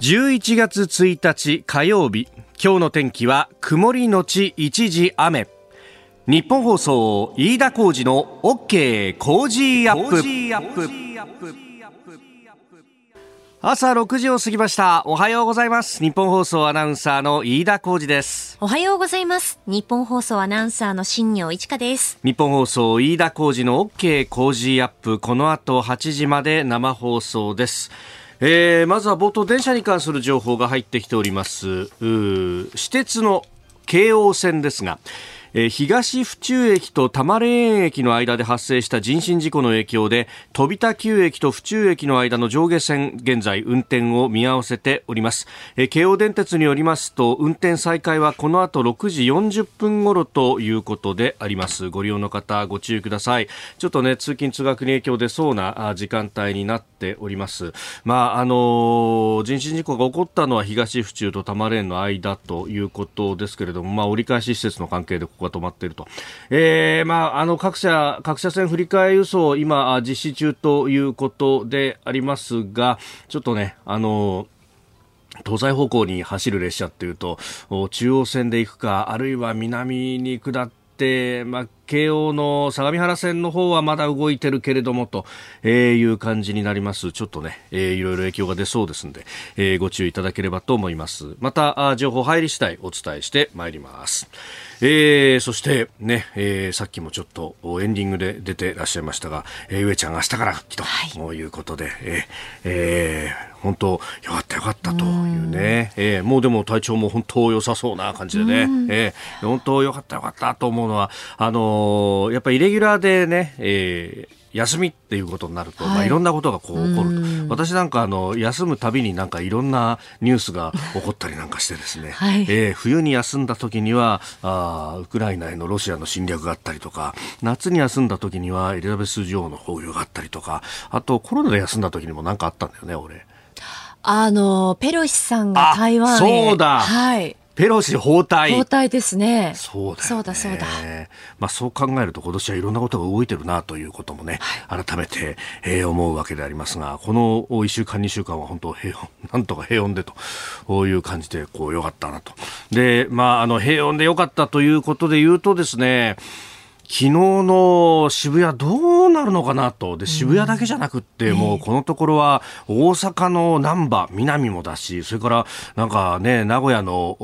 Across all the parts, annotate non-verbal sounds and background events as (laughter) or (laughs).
11月1日火曜日今日の天気は曇りのち一時雨。日本放送飯田浩二の OK 工事アップ。朝6時を過ぎました。おはようございます。日本放送アナウンサーの飯田浩二です。おはようございます。日本放送アナウンサーの新業一華です。日本放送飯田浩二の OK 工事アップ。この後8時まで生放送ですえー、まずは冒頭電車に関する情報が入ってきております。私鉄の京王線ですが東府中駅と多摩霊園駅の間で発生した人身事故の影響で飛田急駅と府中駅の間の上下線現在運転を見合わせております。京王電鉄によりますと運転再開はこの後6時40分頃ということであります。ご利用の方ご注意ください。ちょっとね通勤通学に影響出そうな時間帯になっております。まああの人身事故が起こったのは東府中と多摩霊園の間ということですけれどもまあ折り返し施設の関係でここが止まっていると。えー、まあ、あの、各社、各社線振り替え輸送、今、実施中ということでありますが、ちょっとね、あの、東西方向に走る列車っていうと、中央線で行くか、あるいは南に下って、まあ、京王の相模原線の方はまだ動いてるけれどもと、えいう感じになります。ちょっとね、えー、いろいろ影響が出そうですんで、えー、ご注意いただければと思います。また、情報入り次第お伝えしてまいります。えー、そしてね、えー、さっきもちょっとエンディングで出てらっしゃいましたが、えー、上ちゃん明日から復帰と、はい、いうことで、えーえー、本当よかったよかったというね、うえー、もうでも体調も本当良さそうな感じでね、えー、本当よかったよかったと思うのは、あのー、やっぱりイレギュラーでね、えー、休みっていうことになると、はい。まあ、いろんなことがこう起こると。私なんかあの休むたびになんかいろんなニュースが起こったりなんかしてですね、はい、えー、冬に休んだ時にはあウクライナへのロシアの侵略があったりとか夏に休んだ時にはエリザベス女王の崩御があったりとかあとコロナで休んだ時にも何かあったんだよね俺。あのペロシさんが台湾へ。そうだ、はい、ペロシ包帯。包帯ですね。そうだ、ね、そうだそうだ。まあそう考えると今年はいろんなことが動いてるなということもね、はい、改めて、えー、思うわけでありますが、この1週間2週間は本当平穏、なんとか平穏でという感じで、こう良かったなと。で、まああの平穏で良かったということで言うとですね、昨日の渋谷どうなるのかなと。で、渋谷だけじゃなくって、もうこのところは大阪の難波、南もだし、それからなんかね、名古屋の、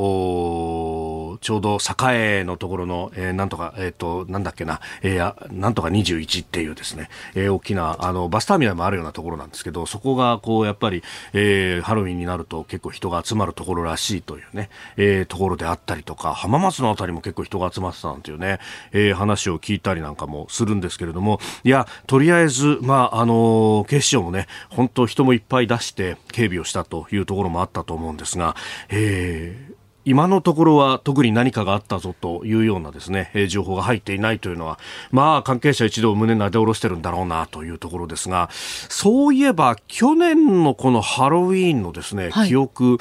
ちょうど栄のところの、えー、なんとか、えっ、ー、と、なんだっけな、えー、なんとか21っていうですね、えー、大きな、あの、バスターミナルもあるようなところなんですけど、そこが、こう、やっぱり、えー、ハロウィンになると結構人が集まるところらしいというね、えー、ところであったりとか、浜松のあたりも結構人が集まってたなんていうね、えー、話を聞いたりなんかもするんですけれども、いや、とりあえず、まあ、あの警視庁もね、本当人もいっぱい出して警備をしたというところもあったと思うんですが、えー、今のところは特に何かがあったぞというようなですね、えー、情報が入っていないというのは、まあ関係者一度胸なで下ろしてるんだろうなというところですが、そういえば去年のこのハロウィーンのですね、はい、記憶、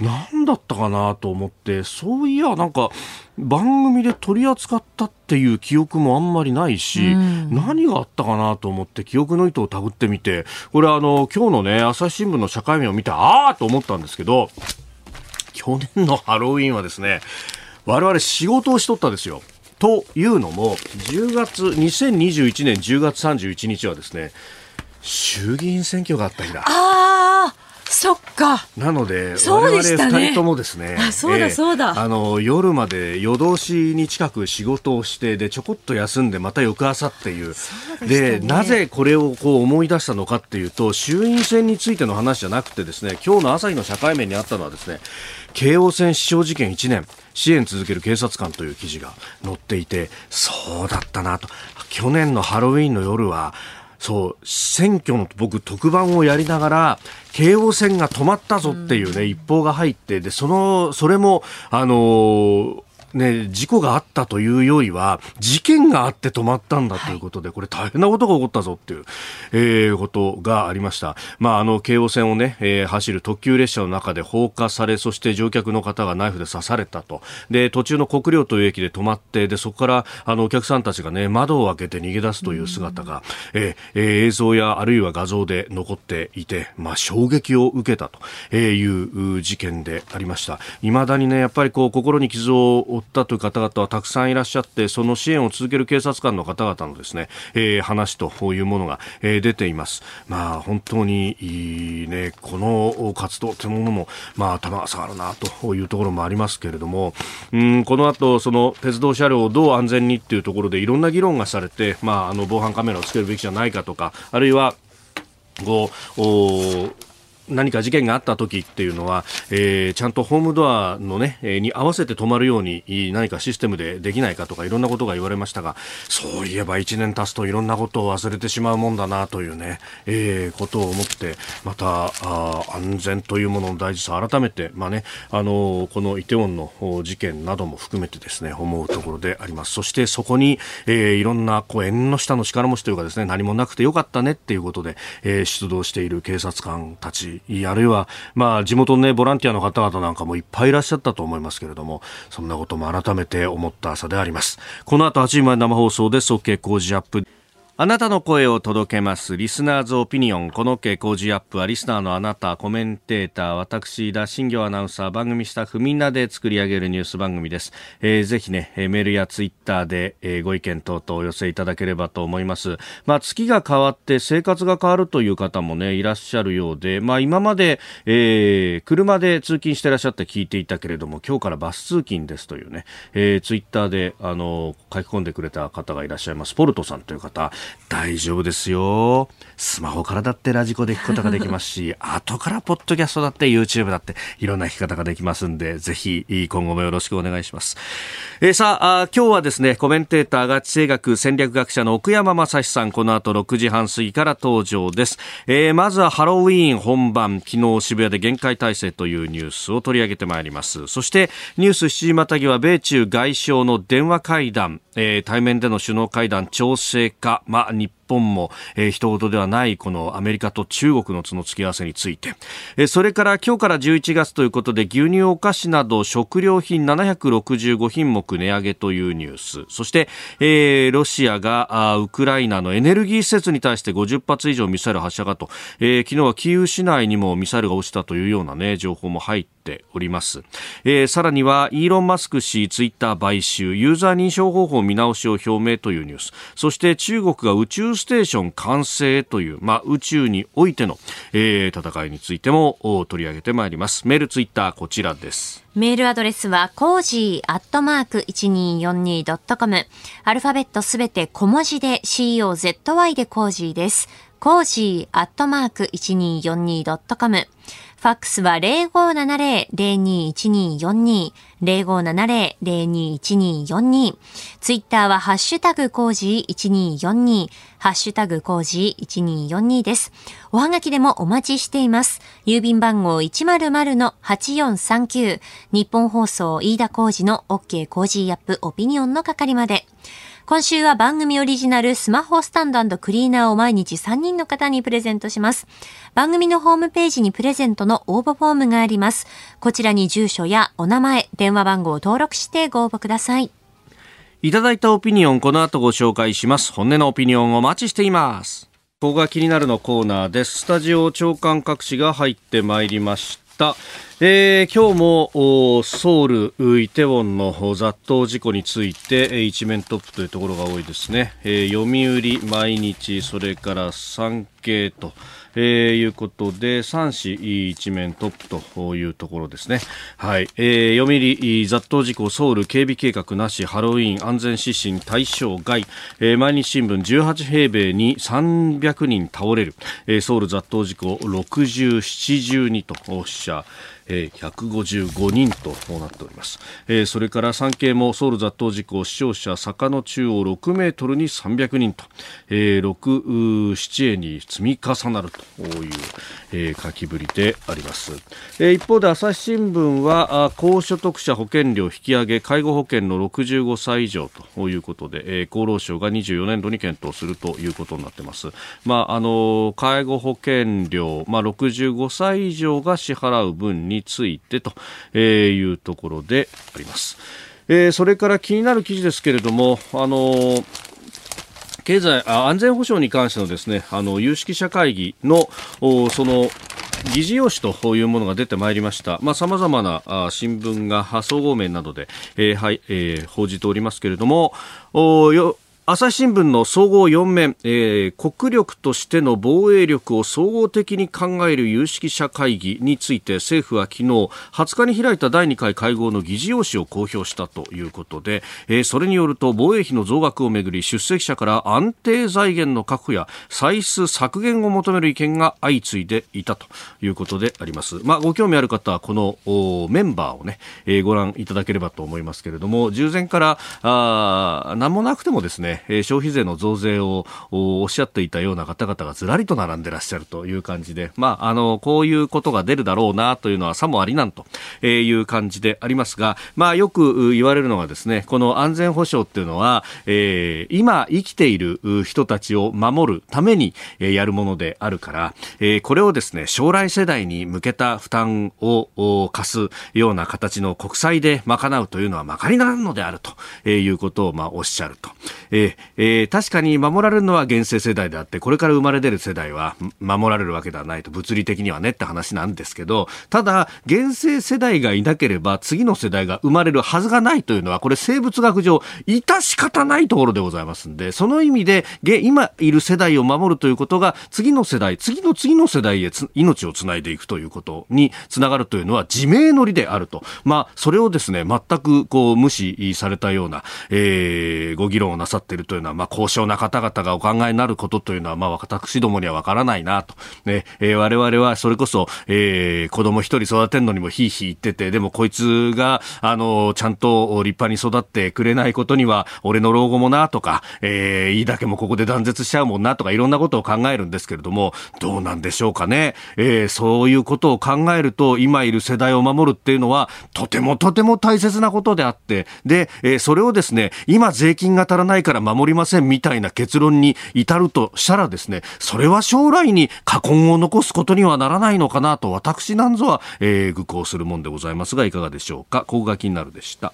何だったかなと思って、そういやなんか番組で取り扱ったっていう記憶もあんまりないし、うん、何があったかなと思って記憶の糸をたぐってみて、これあの今日のね、朝日新聞の社会面を見て、ああと思ったんですけど、去年のハロウィンはですね、我々仕事をしとったですよ。というのも、10月、2021年10月31日はですね、衆議院選挙があった日だ。ああそっか。なので、で我々二人ともですね、あそうだそうだ、えー、あの夜まで夜通しに近く仕事をしてでちょこっと休んでまた翌朝っていうで、ね、なぜこれをこう思い出したのかっていうと衆院選についての話じゃなくてですね今日の朝日の社会面にあったのはですね京王線死傷事件1年。支援続ける警察官という記事が載っていてそうだったなと。去年のハロウィンの夜はそう、選挙の僕特番をやりながら、京王線が止まったぞっていうね、一報が入って、で、その、それも、あのーね、事故があったというよりは、事件があって止まったんだということで、はい、これ大変なことが起こったぞっていう、えー、ことがありました。まあ、あの、京王線をね、えー、走る特急列車の中で放火され、そして乗客の方がナイフで刺されたと。で、途中の国領という駅で止まって、で、そこから、あの、お客さんたちがね、窓を開けて逃げ出すという姿が、えー、映像やあるいは画像で残っていて、まあ、衝撃を受けたという事件でありました。未だにね、やっぱりこう、心に傷を負ったという方々はたくさんいらっしゃって、その支援を続ける警察官の方々のですね、えー、話というものが、えー、出ています。まあ、本当にいいね、この活動というものも、まあ、頭が下がるなというところもありますけれども、うん、この後、その鉄道車両をどう安全にっていうところでいろんな議論がされて、まあ、あの、防犯カメラをつけるべきじゃないかとか、あるいは、こう、何か事件があった時っていうのは、えー、ちゃんとホームドアのね、えー、に合わせて止まるように何かシステムでできないかとかいろんなことが言われましたが、そういえば1年経つといろんなことを忘れてしまうもんだなというね、えー、ことを思って、またあ安全というものの大事さ改めて、まあね、あのこのイテウォンの事件なども含めてですね、思うところであります。そしてそこに、えー、いろんなこう縁の下の力持ちというかですね、何もなくてよかったねっていうことで、えー、出動している警察官たちあるいは、まあ、地元の、ね、ボランティアの方々なんかもいっぱいいらっしゃったと思いますけれども、そんなことも改めて思った朝であります。この後8時前生放送です。OK 工事アップ。あなたの声を届けます。リスナーズオピニオン。この傾工事アップは、リスナーのあなた、コメンテーター、私、田新行アナウンサー、番組スタッフ、みんなで作り上げるニュース番組です。えー、ぜひね、メールやツイッターで、えー、ご意見等々お寄せいただければと思います。まあ、月が変わって生活が変わるという方もね、いらっしゃるようで、まあ、今まで、えー、車で通勤してらっしゃって聞いていたけれども、今日からバス通勤ですというね、えー、ツイッターで、あの、書き込んでくれた方がいらっしゃいます。ポルトさんという方、大丈夫ですよ。スマホからだってラジコで聞くことができますし、(laughs) 後からポッドキャストだって YouTube だっていろんな聞き方ができますんで、ぜひ今後もよろしくお願いします。えー、さああ、今日はですね、コメンテーターが地政学戦略学者の奥山正史さん、この後6時半過ぎから登場です。えー、まずはハロウィーン本番、昨日渋谷で限界体制というニュースを取り上げてまいります。そしてニュース7時またぎは米中外相の電話会談、えー、対面での首脳会談調整か、まあ、日本も、えー、人事ではないこのアメリカと中国のその付き合わせについて、えー、それから今日から11月ということで牛乳お菓子など食料品765品目値上げというニュース。そして、えー、ロシアがあウクライナのエネルギー施設に対して50発以上ミサイル発射かと、えー、昨日はキーウ市内にもミサイルが落ちたというような、ね、情報も入っております、えー、さらにはイーロン・マスク氏ツイッター買収ユーザー認証方法見直しを表明というニュース。そして中国が宇宙ステーション完成という、まあ、宇宙においての、えー、戦いについても取り上げてまいりますメールツイッターこちらですメールアドレスは、コージーアットマーク 1242.com。アルファベットすべて小文字で COZY でコージーです。コージーアットマーク 1242.com。ファックスは0570-021242、0570-021242。ツイッターはハッシュタグコージー1242、ハッシュタグコージー1242です。おはがきでもお待ちしています。郵便番号100-8439、日本放送飯田工事の OK 工事アップオピニオンの係まで。今週は番組オリジナルスマホスタンドクリーナーを毎日3人の方にプレゼントします。番組のホームページにプレゼントの応募フォームがあります。こちらに住所やお名前、電話番号を登録してご応募ください。いただいたオピニオン、この後ご紹介します。本音のオピニオンお待ちしています。ここが気になるのコーナーです。スタジオ長官各紙が入ってまいりました。た。えー、今日もソウル、イテウォンの雑踏事故について一面トップというところが多いですね、えー、読売、毎日、それから産経と、えー、いうことで3市一面トップというところですね、はい。えー、読売雑踏事故ソウル警備計画なしハロウィーン安全指針対象外、えー、毎日新聞18平米に300人倒れる、えー、ソウル雑踏事故60、70にとおっしゃ。ええー、155人となっております、えー、それから産経もソウル雑踏事故死傷者坂の中央6メートルに300人と、えー、6七重に積み重なるという、えー、書きぶりであります、えー、一方で朝日新聞は高所得者保険料引き上げ介護保険の65歳以上ということで、えー、厚労省が24年度に検討するということになっています、まあ、あの介護保険料、まあ、65歳以上が支払う分にについてというところであります。えー、それから気になる記事ですけれども、あのー経済安全保障に関してのですねあの有識者会議のその議事要旨というものが出てまいりました。まあ、様々な新聞が総合面などで、えーはいえー、報じておりますけれども、およ朝日新聞の総合4面、えー、国力としての防衛力を総合的に考える有識者会議について政府は昨日20日に開いた第2回会合の議事要旨を公表したということで、えー、それによると防衛費の増額をめぐり出席者から安定財源の確保や歳出削減を求める意見が相次いでいたということであります。まあ、ご興味ある方はこのメンバーをね、えー、ご覧いただければと思いますけれども従前からあ何もなくてもですねえ消費税の増税をおっしゃっていたような方々がずらりと並んでらっしゃるという感じで、まあ、あの、こういうことが出るだろうなというのはさもありなんという感じでありますが、まあ、よく言われるのがですね、この安全保障っていうのは、えー、今生きている人たちを守るためにやるものであるから、えー、これをですね、将来世代に向けた負担を課すような形の国債で賄うというのはまかりならんのであるということをまおっしゃると。ええー、確かに守られるのは現世世代であって、これから生まれ出る世代は守られるわけではないと、物理的にはねって話なんですけど、ただ、現世世代がいなければ次の世代が生まれるはずがないというのは、これ生物学上、致し方ないところでございますんで、その意味で、今いる世代を守るということが、次の世代、次の次の世代へ命をつないでいくということにつながるというのは自明の理であると。まあ、それをですね、全くこう無視されたような、えー、ご議論をなさっててるというのは、まあ、高尚な方々がお考えになることというのは、まあ、私どもにはわからないなと。ね、えー、我々はそれこそ、えー、子供一人育てるのにもひいひい言ってて、でもこいつが、あの、ちゃんと立派に育ってくれないことには、俺の老後もなとか、えー、いいだけもここで断絶しちゃうもんなとか、いろんなことを考えるんですけれども、どうなんでしょうかね。えー、そういうことを考えると、今いる世代を守るっていうのは、とてもとても大切なことであって、で、えー、それをですね、今税金が足らないから守りませんみたいな結論に至るとしたらですね、それは将来に禍根を残すことにはならないのかなと私なんぞは、えー、愚行するもんでございますがいかがでしょうか。ここが気になるでした。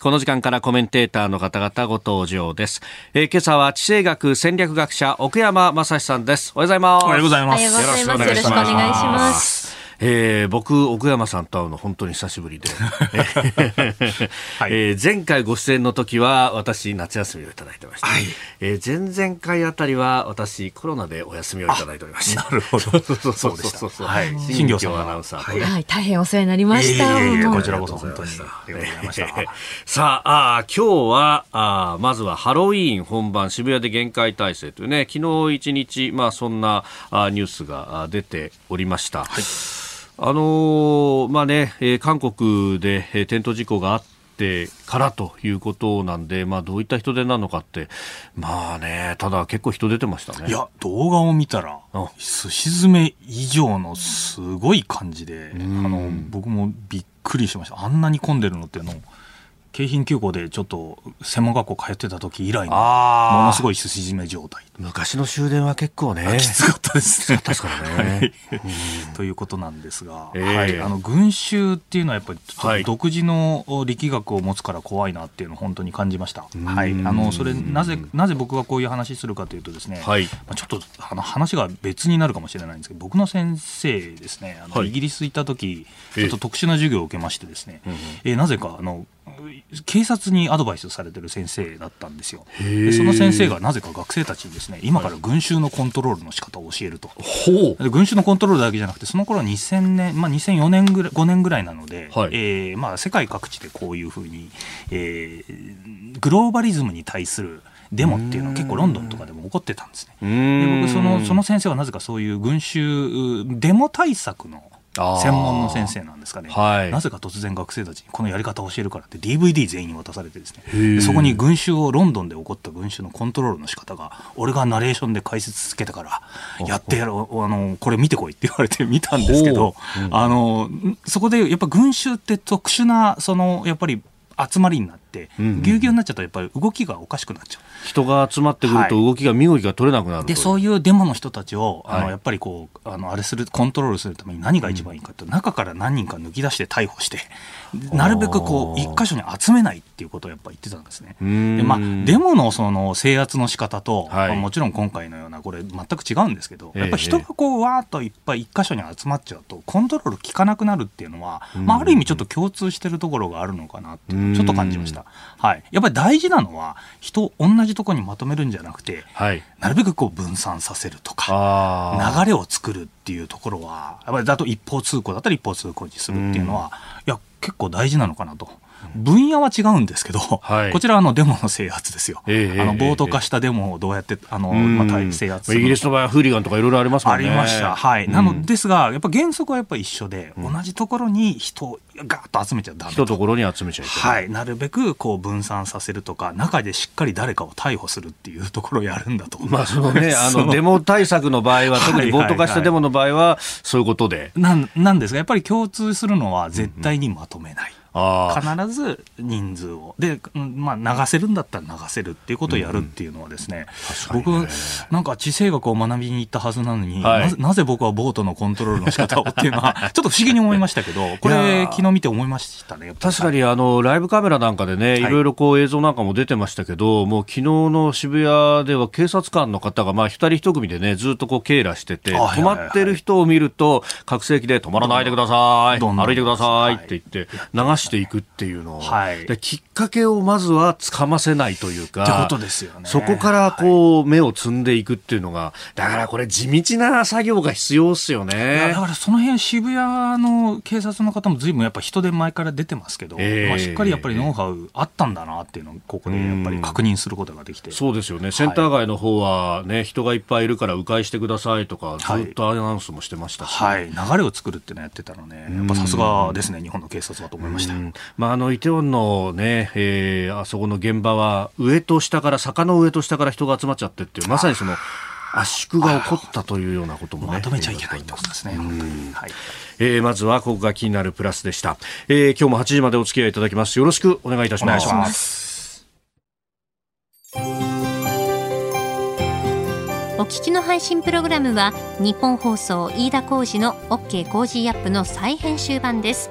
この時間からコメンテーターの方々ご登場です。えー、今朝は地政学戦略学者奥山正史さんです。おはようございます。おはようございます。よろしくお願いします。えー、僕、奥山さんと会うの本当に久しぶりで、はい、(laughs) えー、前回ご出演の時は私、夏休みをいただいてました。はい、えー、前々回あたりは私、コロナでお休みをいただいておりました。なるほど。(laughs) そうそうそうそう。はい。新業アナウンサー、はい、はい。大変お世話になりました。えー、こちらこそ本当にありがとうございました。(laughs) さあ、あ今日はあ、まずはハロウィーン本番、渋谷で厳戒態勢というね、昨日一日、まあそんなあニュースが出ておりました。はいあのー、まあね、えー、韓国で、えー、転倒事故があってからということなんで、まあ、どういった人出なのかって、まあね、ただ結構人出てましたね。いや、動画を見たら、すし詰め以上のすごい感じで、あの、僕もびっくりしました。あんなに混んでるのっていうの京浜急行でちょっと専門学校通ってた時以来のものすごいすし詰め状態昔の終電は結構ね。(laughs) きつかったですね。(laughs) かね、(laughs) はい、ということなんですが、えー、はい、あの群衆っていうのはやっぱり独自の力学を持つから怖いなっていうのを本当に感じました、はい、あのそれなぜなぜ僕がこういう話するかというとですね、はい、まあ、ちょっとあの話が別になるかもしれないんですけど僕の先生ですねあの、イギリス行った時ちょっと特殊な授業を受けましてですね、えー、なぜかあの警察にアドバイスされてる先生だったんですよ。でその先生がなぜか学生たちにですね今から群衆のコントロールの仕方を教えると、はい、群衆のコントロールだけじゃなくてその頃は2000年、まあ、2004年ぐらい5年ぐらいなので、はい、えー、まあ、世界各地でこういうふうに、えー、グローバリズムに対するデモっていうのは結構ロンドンとかでも起こってたんですね。で僕そのその先生はなぜかそういう群衆デモ対策の専門の先生なんですかね、はい、なぜか突然学生たちにこのやり方を教えるからって DVD 全員に渡されてですね。そこに群衆をロンドンで起こった群衆のコントロールの仕方が俺がナレーションで解説つけたからやってやろうあのこれ見てこいって言われて見たんですけど、うん、あのそこでやっぱ群衆って特殊なそのやっぱり集まりになって、ぎゅうぎゅうになっちゃうとやっぱり動きがおかしくなっちゃう。人が集まってくると動きが、身動きが取れなくなるでそういうデモの人たちを、あのやっぱりこうあのあれするコントロールするために何が一番いいかと、中から何人か抜き出して逮捕してなるべくこう一箇所に集めないっていうことをやっぱ言ってたんですね。でまあ、デモのその制圧の仕方と、はい、まあ、もちろん今回のようなこれ全く違うんですけど、やっぱ人がこうわーっといっぱい一箇所に集まっちゃうとコントロール効かなくなるっていうのは、まあ、ある意味ちょっと共通してるところがあるのかなってちょっと感じました。はい、やっぱり大事なのは人同じところにまとめるんじゃなくて、はい、なるべくこう分散させるとか流れを作るっていうところはやっぱりだと一方通行だったら一方通行にするっていうのは、いや結構大事なのかなと。分野は違うんですけど、はい、こちらはあのデモの制圧ですよ、えー、あの暴徒化したデモをどうやってあの、まあ、制圧イギリスの場合はフーリガンとかいろいろありますもんね。ありました、はい、なのですが、やっぱ原則はやっぱり一緒で、同じところに人をガーッと集めちゃだめと。ところに集めちゃいはい、なるべくこう分散させるとか、中でしっかり誰かを逮捕するっていうところをやるんだと。まあそのね、(laughs) あのデモ対策の場合は、特に暴徒化したデモの場合は、そういうことで。なんなんですが、やっぱり共通するのは、絶対にまとめない。うん必ず人数を。で、まあ、流せるんだったら流せるっていうことをやるっていうのはですねうん、僕なんか地政学を学びに行ったはずなのに、はい、ななぜ僕はボートのコントロールの仕方をっていうのは (laughs) ちょっと不思議に思いましたけどこれ昨日見て思いましたね確かにあのライブカメラなんかでね、い、ろいろこう映像なんかも出てましたけどもう昨日の渋谷では警察官の方がまあ二人一組でねずっとこう警らしてて止まってる人を見ると拡声器で止まらないでください。歩いてくださいって言って流していくっていうのを、はい、きっかけをまずはつかませないというか、ってことですよね。そこからこう、目を積んでいくっていうのが、だからこれ地道な作業が必要ですよね。だからその辺渋谷の警察の方もずいぶんやっぱ人で前から出てますけど、えー、まあ、しっかりやっぱりノウハウあったんだなっていうのをここでやっぱり確認することができて。そうですよね。センター街の方はね、人がいっぱいいるから迂回してくださいとか、ずっとアナウンスもしてましたし、はい、流れを作るっていうのやってたのね、やっぱさすがですね、日本の警察はと思いました。まあ、あの、イテウォンのね、えー、あそこの現場は上と下から坂の上と下から人が集まっちゃってっていうまさにその圧縮が起こったというようなことも、ね、まとめちゃいけないってことですね。はい、えー、まずはここが気になるプラスでした、えー、今日も8時までお付き合いいただきますよろしくお願いいたしますお聞きの配信プログラムは日本放送飯田浩司の OK コージーアップの再編集版です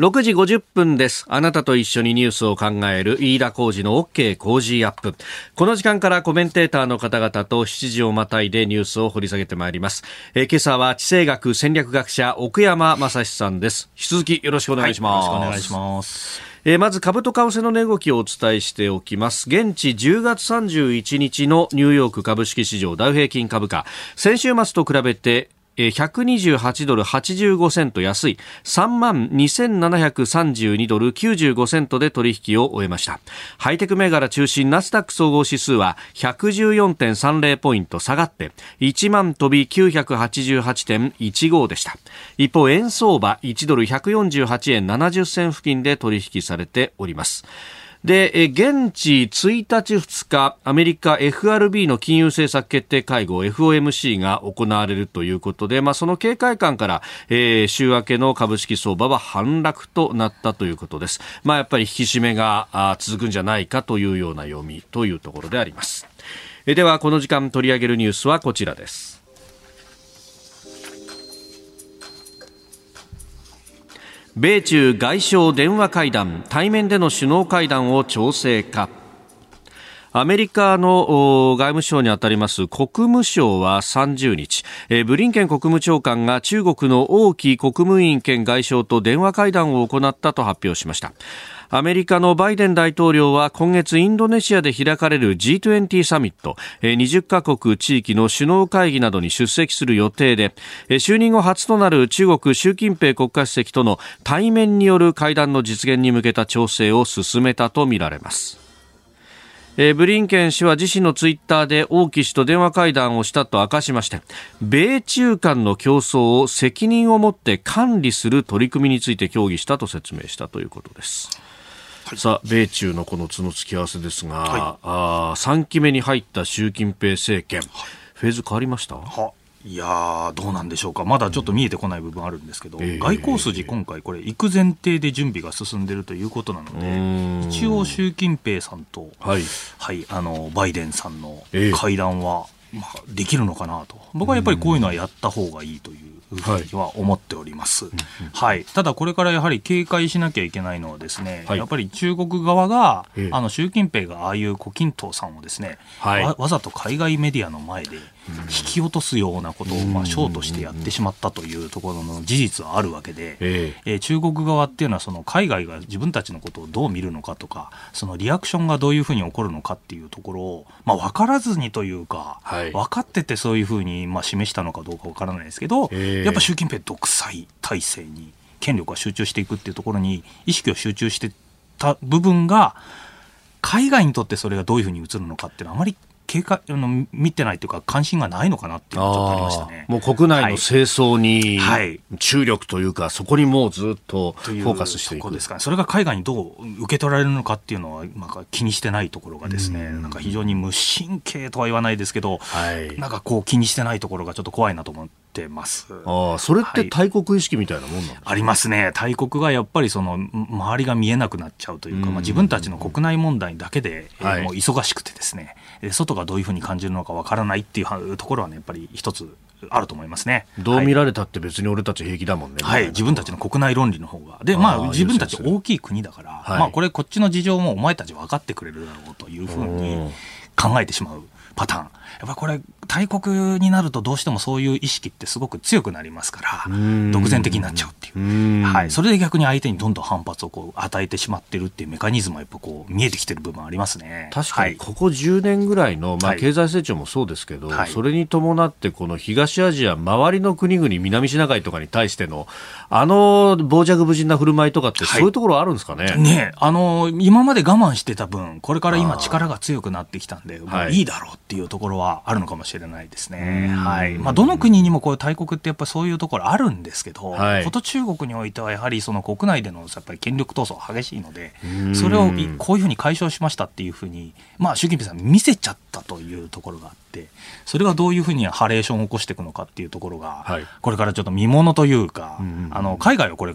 6時50分です。あなたと一緒にニュースを考える飯田浩二の OK 工事アップ。この時間からコメンテーターの方々と7時をまたいでニュースを掘り下げてまいります。えー、今朝は地政学戦略学者奥山正史さんです。引き続きよろしくお願いします。はい、よろしくお願いします。えー、まず株と為替の値動きをお伝えしておきます。現地10月31日のニューヨーク株式市場ダウ平均株価、先週末と比べて128ドル85セント安い。3万2732ドル95セントで取引を終えました。ハイテク銘柄中心ナスダック総合指数は114.30ポイント下がって1万飛び988.15でした。一方円相場1ドル148円70銭付近で取引されております。で、現地1日2日、アメリカ FRB の金融政策決定会合 FOMC が行われるということで、まあ、その警戒感から、えー、週明けの株式相場は反落となったということです。まあ、やっぱり引き締めが続くんじゃないかというような読みというところであります。えでは、この時間取り上げるニュースはこちらです。米中外相電話会談対面での首脳会談を調整かアメリカの外務省にあたります国務省は30日、ブリンケン国務長官が中国の王毅国務委員兼外相と電話会談を行ったと発表しました。アメリカのバイデン大統領は今月インドネシアで開かれる G20 サミット20カ国地域の首脳会議などに出席する予定で就任後初となる中国習近平国家主席との対面による会談の実現に向けた調整を進めたとみられますブリンケン氏は自身のツイッターで王毅氏と電話会談をしたと明かしまして米中間の競争を責任を持って管理する取り組みについて協議したと説明したということです。はい、さあ米中のこの角突き合わせですが、はい、あ3期目に入った習近平政権、はい、フェーズ変わりました？い。やどうなんでしょうか、まだちょっと見えてこない部分あるんですけど、うん、外交筋、今回、これ、行く前提で準備が進んでいるということなので、一応、習近平さんと、はい、はい、あのバイデンさんの会談は、まあ、できるのかなと、僕はやっぱりこういうのはやった方がいいという。ふうには思っております、はい、はい、ただこれからやはり警戒しなきゃいけないのはですね、はい、やっぱり中国側が、あの習近平がああいう胡錦涛さんをですね、はい、わわざと海外メディアの前で引き落とすようなことを、まあ、ショーとしてやってしまったというところの事実はあるわけで、えー、中国側っていうのはその海外が自分たちのことをどう見るのかとかそのリアクションがどういうふうに起こるのかっていうところを、まあ、分からずにというか、はい、分かっててそういうふうに、まあ、示したのかどうか分からないですけど、えー、やっぱ習近平独裁体制に権力が集中していくっていうところに意識を集中してた部分が海外にとってそれがどういうふうに映るのかっていうのはあまり警戒あの見てないというか関心がないのかなっていうのがちょっとありましたね。もう国内の清掃に注力というか、はい、そこにもうずっとフォーカスしていく。ですか、ね、それが海外にどう受け取られるのかっていうのはなんか気にしてないところがですね、ん。なんか非常に無神経とは言わないですけど、はい、なんかこう気にしてないところがちょっと怖いなと思って。ます。ああ、それって大国意識みたいなもんなん、はい、ありますね。大国がやっぱりその周りが見えなくなっちゃうというか、まあ自分たちの国内問題だけで、えー、もう忙しくてですね、外がどういうふうに感じるのかわからないっていうところはね、やっぱり一つあると思いますね。どう見られたって別に俺たち平気だもんね。はい、自分たちの国内論理の方が。で、まあ自分たち大きい国だから、はい、まあこれこっちの事情もお前たち分かってくれるだろうというふうに考えてしまうパターン。やっぱこれ大国になるとどうしてもそういう意識ってすごく強くなりますから独善的になっちゃうっていう。はい、それで逆に相手にどんどん反発をこう与えてしまってるっていうメカニズムはやっぱこう見えてきてる部分ありますね。確かにここ10年ぐらいの、まあ、経済成長もそうですけど、はい、それに伴ってこの東アジア周りの国々南シナ海とかに対してのあの傍若無人な振る舞いとかってそういうところあるんですかね？はい、ねあの今まで我慢してた分これから今力が強くなってきたんで、まあ、いいだろうっていうところはあるのかもしれないですね。はい。まあ、どの国にもこういう大国ってやっぱそういうところあるんですけど、はい、こと中国においてはやはりその国内でのやっぱり権力闘争激しいので、それをこういうふうに解消しましたっていうふうに、まあ、習近平さん見せちゃったというところがあって、それがどういうふうにハレーションを起こしていくのかっていうところが、はい、これからちょっと見ものというか、あの海外はこれ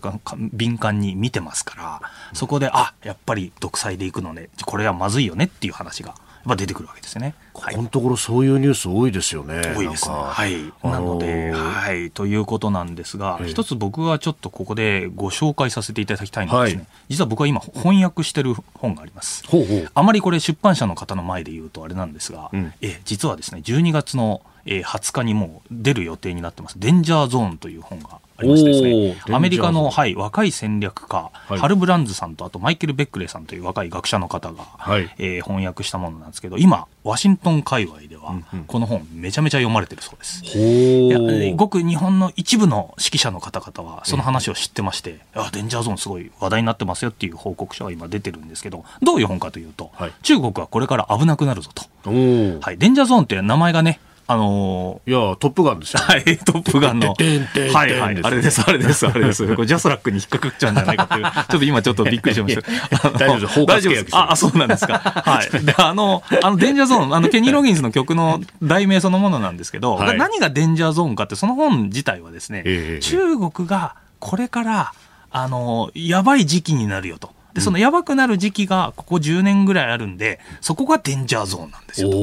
敏感に見てますから、そこで、あやっぱり独裁でいくのね、これはまずいよねっていう話が。ぱ出てくるわけですね。ここのところそういうニュース多いですよね。多いですね。はい。なので、はい。ということなんですが、一つ僕はちょっとここでご紹介させていただきたいのはですね、はい、実は僕は今翻訳してる本があります。ほうほうあまりこれ出版社の方の前で言うとあれなんですが、うん、え実はですね、12月のえー、20日にもう出る予定になってます、デンジャーゾーンという本がありましてですね、アメリカの、はい、若い戦略家、はい、ハル・ブランズさんと、あとマイケル・ベックレーさんという若い学者の方が、はい、えー、翻訳したものなんですけど、今、ワシントン界隈では、この本、めちゃめちゃ読まれてるそうです。いやごく日本の一部の指揮者の方々は、その話を知ってまして、あデンジャーゾーン、すごい話題になってますよっていう報告書が今出てるんですけど、どういう本かというと、はい、中国はこれから危なくなるぞと。はい、デンジャーゾーンって名前がね、あのー、いや、トップガンですよ、はい、トップガンの。はいはい、あれです、あれです、あれです。これジャスラックに引っかかっちゃうんじゃないかっていう、ちょっと今ちょっとびっくりしました。大丈夫です、大丈夫です。あ、そうなんですか。はい。(laughs) で、あの、あの、デンジャーゾーン、あの、ケニー・ロギンスの曲の題名そのものなんですけど、はい、何がデンジャーゾーンかって、その本自体はですね、えー、中国がこれから、あの、やばい時期になるよと。で、そのやばくなる時期がここ10年ぐらいあるんで、そこがデンジャーゾーンなんですよ。と。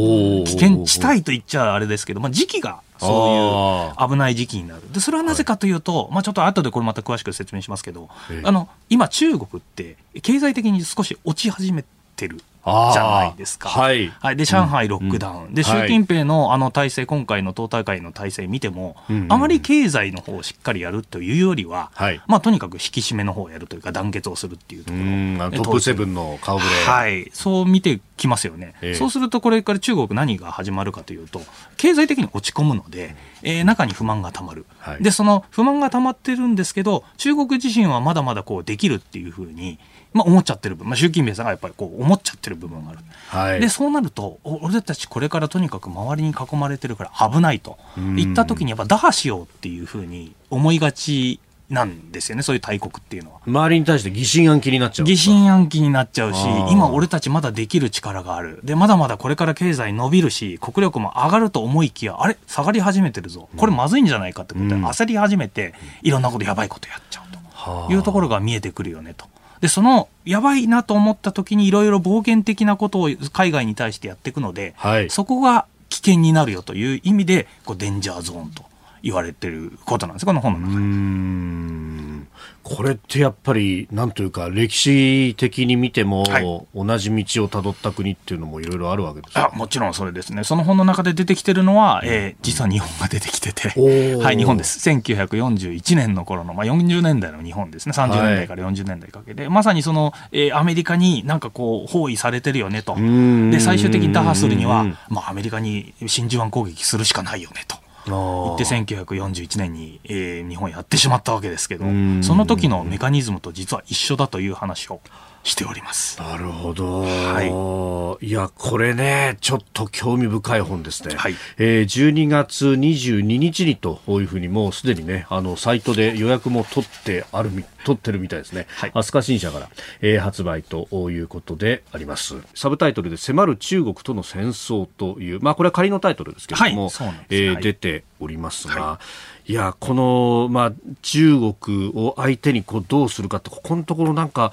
危険地帯と言っちゃあれですけど、まあ、時期がそういう危ない時期になる。で、それはなぜかというと、はい、まあちょっと後でこれまた詳しく説明しますけど、あの、今中国って経済的に少し落ち始めてるじゃないですか。はい。はい。で、上海ロックダウン。うん、で、習近平のあの体制、今回の党大会の体制見ても、あまり経済の方をしっかりやるというよりは、はい、まあ、とにかく引き締めの方をやるというか、団結をするっていうところ。トップセブンの顔ぶれ。はい。そう見てきますよね。えー、そうすると、これから中国何が始まるかというと、経済的に落ち込むので、えー、中に不満がたまる。はい、で、その不満がたまってるんですけど、中国自身はまだまだこうできるっていうふうに、まあ、思っちゃってる部分、まあ、習近平さんがやっぱりこう思っちゃってる部分がある、はい、でそうなると俺たちこれからとにかく周りに囲まれてるから危ないと。言った時にやっぱ打破しようっていうふうに思いがちなんですよね、そういう大国っていうのは。周りに対して疑心暗鬼になっちゃう。疑心暗鬼になっちゃうし、今俺たちまだできる力がある。で、まだまだこれから経済伸びるし、国力も上がると思いきや、あれ下がり始めてるぞ。これまずいんじゃないかってことで、焦り始めて、いろんなことやばいことやっちゃうと。いうところが見えてくるよねと。で、その、やばいなと思った時にいろいろ冒険的なことを海外に対してやっていくので、はい、そこが危険になるよという意味で、こう、デンジャーゾーンと言われてることなんです、この本の中に。これってやっぱり、なんというか、歴史的に見ても、はい、同じ道をたどった国っていうのもいろいろあるわけですあもちろんそれですね。その本の中で出てきてるのは、えー、実は日本が出てきてて、(laughs) はい、日本です。1941年の頃の、まあ、40年代の日本ですね。30年代から40年代かけて、はい、まさにその、えー、アメリカになんかこう、包囲されてるよねと。で、最終的に打破するには、まあ、アメリカに真珠湾攻撃するしかないよねと。行って1941年に、えー、日本やってしまったわけですけどその時のメカニズムと実は一緒だという話をしております。なるほど。はい。いや、これね、ちょっと興味深い本ですね。はい。えー、12月22日にというふうにもうすでにね、あの、サイトで予約も取ってあるみ、取ってるみたいですね。はい。飛鳥新社から、えー、発売ということであります。サブタイトルで迫る中国との戦争という、まあこれは仮のタイトルですけれども、はい、えー、出ておりますが、はい、いや、この、まあ中国を相手にこうどうするかって、ここのところなんか、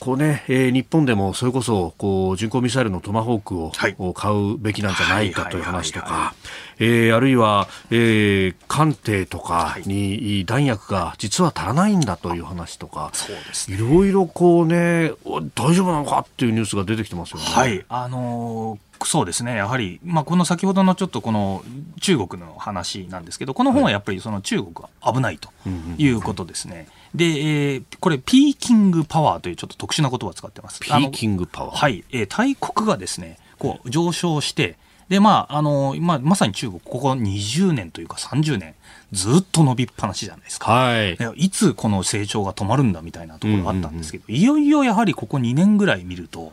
こうね、えー、日本でもそれこそこう巡航ミサイルのトマホークを、はい、買うべきなんじゃないかという話とか、えあるいは、えー、艦艇とかに弾薬が実は足らないんだという話とか、そうですね、いろいろこうね、大丈夫なのかっていうニュースが出てきてますよね。はい、あのーそうですね、やはり、まあ、この先ほどのちょっとこの中国の話なんですけど、この本はやっぱりその中国は危ないということですね。で、えー、これ、ピーキングパワーというちょっと特殊な言葉を使ってます。ピーキングパワーはい、えー、大国がですね、こう上昇して、で、まあ、あの、まあ、まさに中国、ここ20年というか30年、ずっと伸びっぱなしじゃないですか。はい。いつこの成長が止まるんだみたいなところがあったんですけど、うんうんうん、いよいよやはりここ2年ぐらい見ると、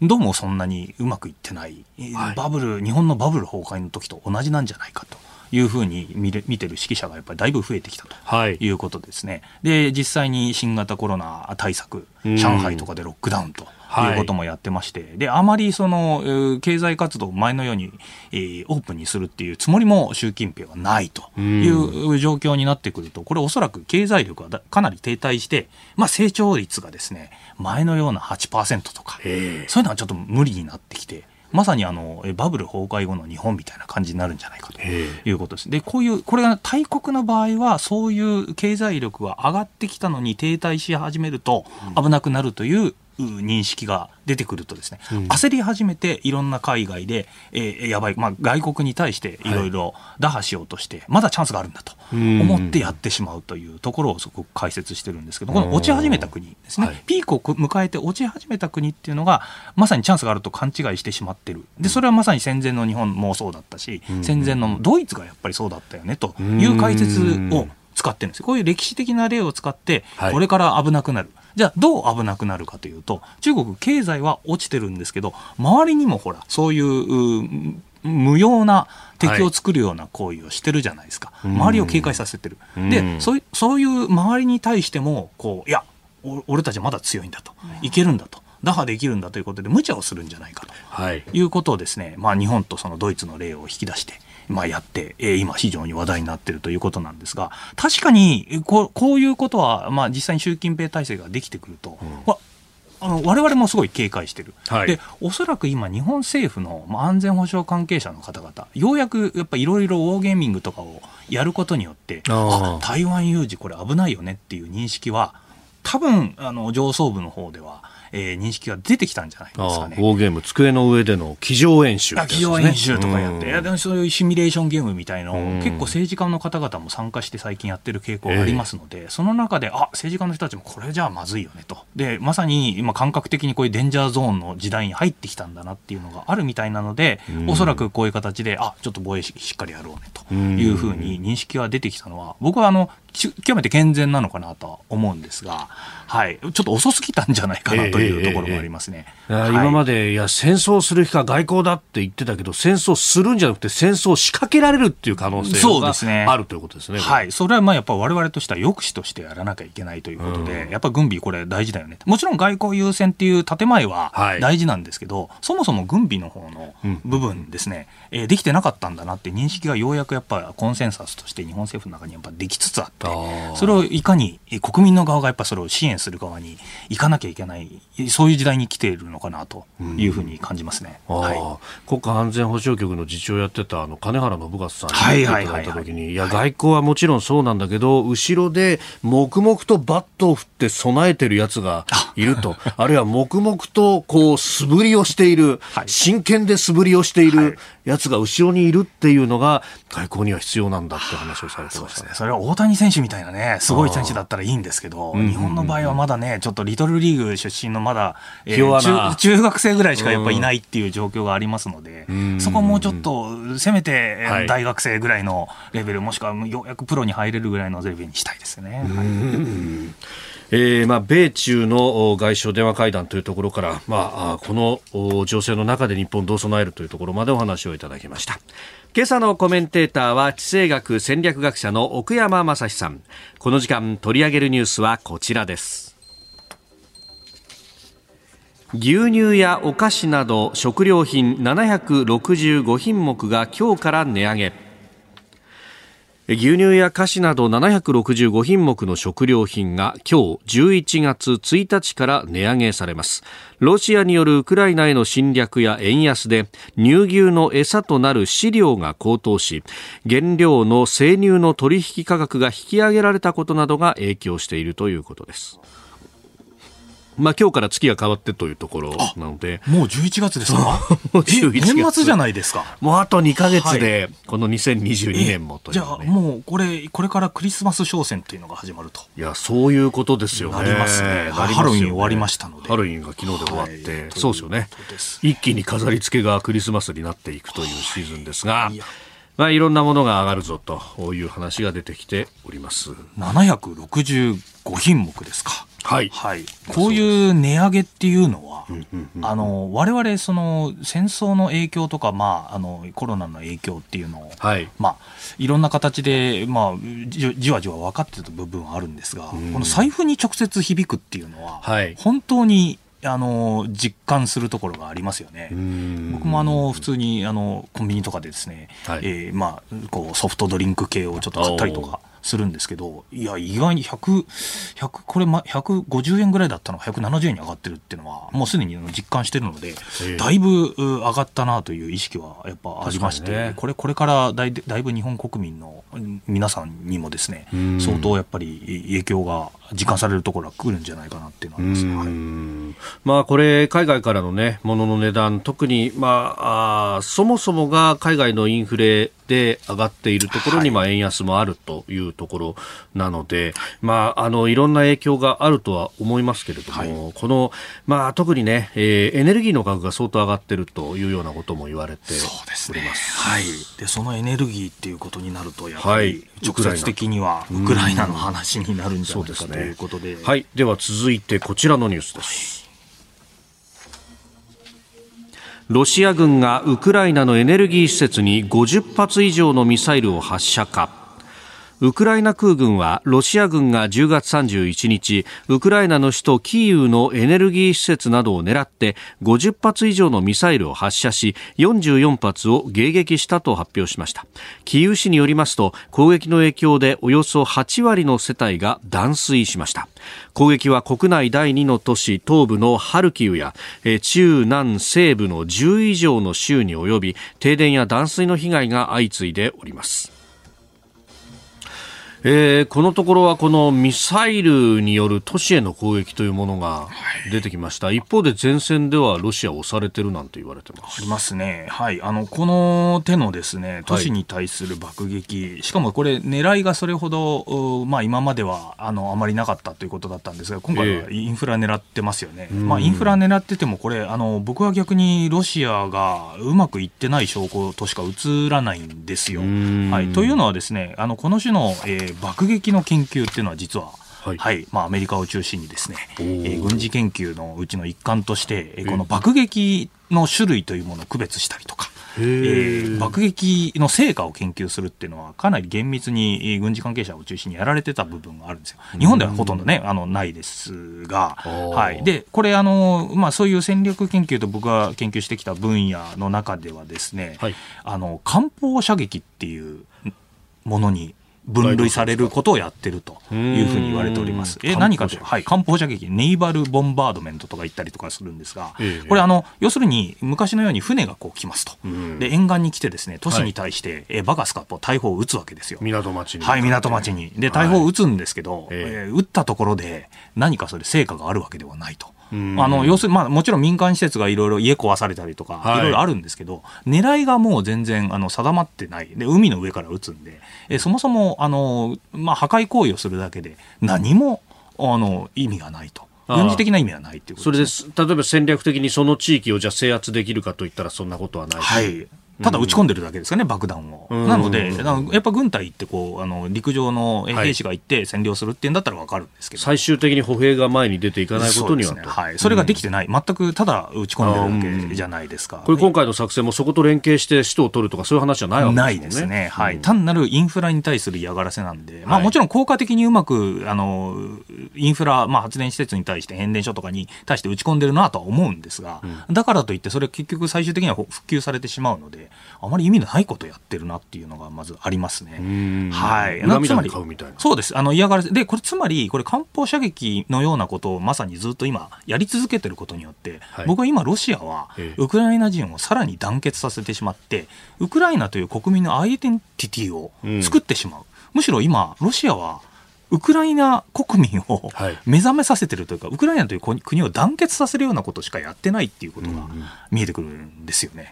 どうもそんなにうまくいってない、はい、バブル、日本のバブル崩壊の時と同じなんじゃないかと。いうふうに見れ見てる指揮者がやっぱりだいぶ増えてきたと。い。うことですね。はい、で、実際に新型コロナ対策、上海とかでロックダウンと。い。うこともやってまして、はい、で、あまりその、経済活動を前のように、えー、オープンにするっていうつもりも習近平はないという状況になってくると、これおそらく経済力はかなり停滞して、まあ成長率がですね、前のような8%とか、そういうのはちょっと無理になってきて、まさにあのバブル崩壊後の日本みたいな感じになるんじゃないかということです。で、こういう、これが大国の場合は、そういう経済力が上がってきたのに停滞し始めると危なくなるという認識が出てくるとですね、うん、焦り始めていろんな海外で、えー、やばい、まあ、外国に対していろいろ打破しようとして、はい、まだチャンスがあるんだと思ってやってしまうというところをすごく解説してるんですけど、この落ち始めた国ですね、はい、ピークを迎えて落ち始めた国っていうのが、まさにチャンスがあると勘違いしてしまってる。で、それはまさに戦前の日本もそうだったし、戦前のドイツがやっぱりそうだったよねという解説を使ってるんですこういう歴史的な例を使って、これから危なくなる。じゃあどう危なくなるかというと中国経済は落ちてるんですけど周りにもほらそういう無用な敵を作るような行為をしてるじゃないですか、はい、周りを警戒させてる、でそうそういう周りに対してもこういや俺たちまだ強いんだと。いけるんだと。打破できるんだということで無茶をするんじゃないかと、はい、いうことをですね、まあ、日本とそのドイツの例を引き出してまあ、やって、えー、今非常に話題になっているということなんですが、確かにこうこういうことは、まあ、実際に習近平体制ができてくると、うん、あの我々もすごい警戒してる、はい、でおそらく今、日本政府の安全保障関係者の方々、ようやくやっぱいろいろウォーゲーミングとかをやることによって、あ台湾有事、これ危ないよねっていう認識は、多分あの上層部の方ではえー、認識が出てきたんじゃないですかね。ウォーゲーム、机の上での机上演習、ね、机上演習とかやって、いやでもそういうシミュレーションゲームみたいのを、結構政治家の方々も参加して最近やってる傾向がありますので、えー、その中で、あ政治家の人たちもこれじゃあまずいよねと。で、まさに今感覚的にこういうデンジャーゾーンの時代に入ってきたんだなっていうのがあるみたいなので、おそらくこういう形で、あちょっと防衛しっかりやろうねというふうに認識が出てきたのは、僕はあの、極めて健全なのかなとは思うんですが、はい、ちょっと遅すぎたんじゃないかなというところもありますね。えーえーえー、今まで、いや、戦争する日か外交だって言ってたけど、戦争するんじゃなくて、戦争を仕掛けられるっていう可能性があるということですね。はい、それはまあやっぱりわれとしては抑止としてやらなきゃいけないということで、うん、やっぱ軍備、これ大事だよね。もちろん外交優先っていう建前は大事なんですけど、はい、そもそも軍備の方の部分ですね、うん、えー、できてなかったんだなって認識がようやくやっぱコンセンサスとして日本政府の中にやっぱできつつあって、それをいかに国民の側がやっぱそれを支援する側に行かなきゃいけない、そういう時代に来ているのかなというふうに感じますね、はい、国家安全保障局の次長をやってたあの金原信勝さんにいただいたときに、いや、外交はもちろんそうなんだけど、後ろで黙々とバットを振って備えてるやつがいると、あるいは黙々とこう素振りをしている、真剣で素振りをしているやつが後ろにいるっていうのが、外交には必要なんだって話をされてましたね。それは大谷選手みたいなね、すごい選手だったらいいんですけど、日本の場合はまだね、ちょっとリトルリーグ出身のまだ、えー、中中学生ぐらいしかやっぱいないっていう状況がありますので、そこもうちょっと、せめて大学生ぐらいのレベル、もしくはようやくプロに入れるぐらいのレベルにしたいですね。はいえーまあ、米中の外相電話会談というところから、まあ、この情勢の中で日本どう備えるというところまでお話をいただきました。今朝のコメンテーターは地政学戦略学者の奥山正史さん。この時間取り上げるニュースはこちらです。牛乳やお菓子など食料品765品目が今日から値上げ。牛乳や菓子など765品目の食料品が今日11月1日から値上げされます。ロシアによるウクライナへの侵略や円安で乳牛の餌となる飼料が高騰し原料の生乳の取引価格が引き上げられたことなどが影響しているということです。まあ今日から月が変わってというところなので。もう11月ですか？(laughs) もう11月。年末じゃないですか？もうあと2か月で、この2022年もという、ね、じゃあもうこれ、これからクリスマス商戦というのが始まると。いや、そういうことですよね。なりますね。ねハロウィン終わりましたので。ハロウィンが昨日で終わって、はい、そうですよね。一気に飾り付けがクリスマスになっていくというシーズンですが。いまあ、いろんなものが上がるぞという話が出てきております。765品目ですか。はい、はい、こういう値上げっていうのは、あの我々その戦争の影響とか、まあ、あのコロナの影響っていうのを、はい。まあ、いろんな形で、まあ、じじわじわ分かってた部分はあるんですが、この財布に直接響くっていうのは、はい、本当にあの実感するところがありますよね。僕もあの普通にあのコンビニとかでですね、はい、えー、まあこうソフトドリンク系をちょっと買ったりとかするんですけど、いや、意外に100、100、これ、ま、150円ぐらいだったのが170円に上がってるっていうのは、もうすでに実感してるので、だいぶ上がったなという意識はやっぱありまして、ね、これ、これからだいだいぶ日本国民の皆さんにもですね、相当やっぱり影響が実感されるところが来るんじゃないかなっていうのはあります、はい、まあ、これ、海外からのね、ものの値段、特に、まあ、あそもそもが海外のインフレで上がっているところに、まあ、円安もあるというところなので、まあ、あの、いろんな影響があるとは思いますけれども、はい、この、まあ、特にね、えー、エネルギーの価格が相当上がっているというようなことも言われており。はい。で、そのエネルギーっていうことになると、やはり、直接的にはウクライナの話になるんじゃないかということで。はい。では続いてこちらのニュースです。ロシア軍がウクライナのエネルギー施設に50発以上のミサイルを発射か。ウクライナ空軍はロシア軍が10月31日ウクライナの首都キーウのエネルギー施設などを狙って50発以上のミサイルを発射し44発を迎撃したと発表しました。キーウ市によりますと攻撃の影響でおよそ8割の世帯が断水しました。攻撃は国内第2の都市東部のハルキウや中南西部の10以上の州に及び停電や断水の被害が相次いでおります。えー、このところはこのミサイルによる都市への攻撃というものが出てきました、はい、一方で前線ではロシア押されてるなんて言われてます。ありますね、はい、あのこの手のですね都市に対する爆撃、はい、しかもこれ、狙いがそれほど、まあ、今まではあのあまりなかったということだったんですが、今回はインフラ狙ってますよね、えー、まあ、インフラ狙ってても、これあの、僕は逆にロシアがうまくいってない証拠としか映らないんですよ。はい、というのはですねあのこの種の、えー爆撃の研究っていうのは実ははい、はい、まあ、アメリカを中心にですね、えー、軍事研究のうちの一環として、えー、この爆撃の種類というものを区別したりとか、えー、爆撃の成果を研究するっていうのは、かなり厳密に軍事関係者を中心にやられてた部分があるんですよ。日本ではほとんどね、あのないですが、はい、でこれあの、まあ、そういう戦略研究と僕が研究してきた分野の中ではですね、はい、あの艦砲射撃っていうものに分類されることをやってるというふうに言われております。え何かというと、はい、艦砲射撃、ネイバルボンバードメントとか言ったりとかするんですが、これあの、要するに昔のように船がこう来ますと。で、沿岸に来てですね、都市に対して、はい、えバカスカと大砲を撃つわけですよ。港町に。はい、港町に。で、大砲を撃つんですけど、はい、えー、撃ったところで何かそれ成果があるわけではないと。あの要するに、まあ、もちろん民間施設がいろいろ家壊されたりとか、い。ろいろあるんですけど、狙いがもう全然あの定まってない、で海の上から撃つんで、えそもそもあの、まあ、破壊行為をするだけで、何もあの意味がないと。軍事的な意味はないということです、ね、それで例えば戦略的にその地域をじゃ制圧できるかといったらそんなことはないはい、ただ撃ち込んでるだけですかね、爆弾を。なので、やっぱ軍隊ってこうあの陸上の兵士が行って占領するっていうんだったら分かるんですけど、最終的に歩兵が前に出ていかないことには、ね、はい、それができてない、全くただ撃ち込んでるわけじゃないですか。これ、今回の作戦もそこと連携して首都を取るとか、そういう話じゃないわけですね。ないですね、はい、単なるインフラに対する嫌がらせなんで、まあ、もちろん効果的にうまくあのインフラ、まあ、発電施設に対して、変電所とかに対して撃ち込んでるなとは思うんですが、だからといって、それ結局、最終的には復旧されてしまうので、あまり意味ないことやってるなっていうのがまずありますね。はい。つまり、そうです。あの、嫌がらせ。で、これつまり、これ艦砲射撃のようなことをまさにずっと今やり続けてることによって、はい、僕は今ロシアはウクライナ人をさらに団結させてしまって、ウクライナという国民のアイデンティティを作ってしまう。うん、むしろ今、ロシアはウクライナ国民を目覚めさせてるというか、ウクライナという国を団結させるようなことしかやってないっていうことが見えてくるんですよね。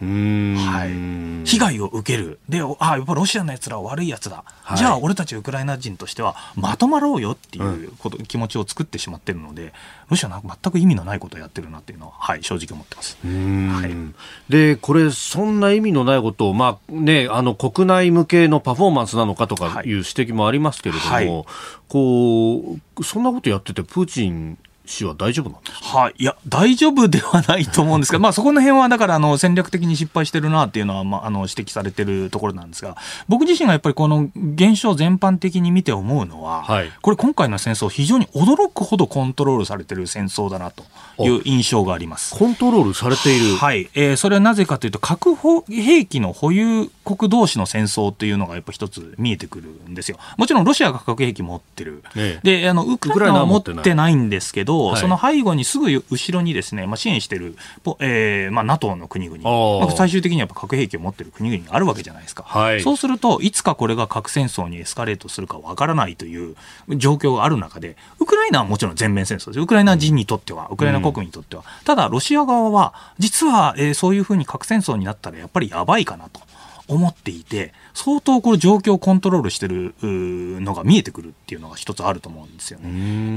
はい、被害を受ける。で、あやっぱロシアのやつらは悪いやつだ。はい、じゃあ俺たちウクライナ人としてはまとまろうよっていうこと、うん、気持ちを作ってしまってるので、ロシアは全く意味のないことをやってるなっていうのは、はい、正直思ってます。はい、で、これ、そんな意味のないことを、まあね、あの国内向けのパフォーマンスなのかとかいう指摘もありますけれども、はいこう、そんなことやってて、プーチン氏は大丈夫なんですか、はい、いや、大丈夫ではないと思うんですが、(laughs) まあ、そこの辺はだからあの戦略的に失敗してるなっていうのは、まあ、あの指摘されてるところなんですが、僕自身がやっぱりこの現象全般的に見て思うのは、はい、これ、今回の戦争、非常に驚くほどコントロールされてる戦争だなという印象があります。コントロールされている、はい。えー、それはなぜかというと、核兵器の保有国同士の戦争というのがやっぱ一つ見えてくるんですよ。もちろんロシアが核兵器持ってる、ええ、であのウクライナは持ってないんですけど、その背後にすぐ後ろにですね、まあ、支援している、えーまあ、NATO の国々、まあ、最終的にはやっぱ核兵器を持っている国々があるわけじゃないですか、はい、そうすると、いつかこれが核戦争にエスカレートするかわからないという状況がある中で、ウクライナはもちろん全面戦争です、ウクライナ人にとっては、ウクライナ国民にとっては、うん、ただ、ロシア側は、実は、えー、そういうふうに核戦争になったらやっぱりやばいかなと。思っていて、相当これ状況をコントロールしてるのが見えてくるっていうのが一つあると思うんですよね。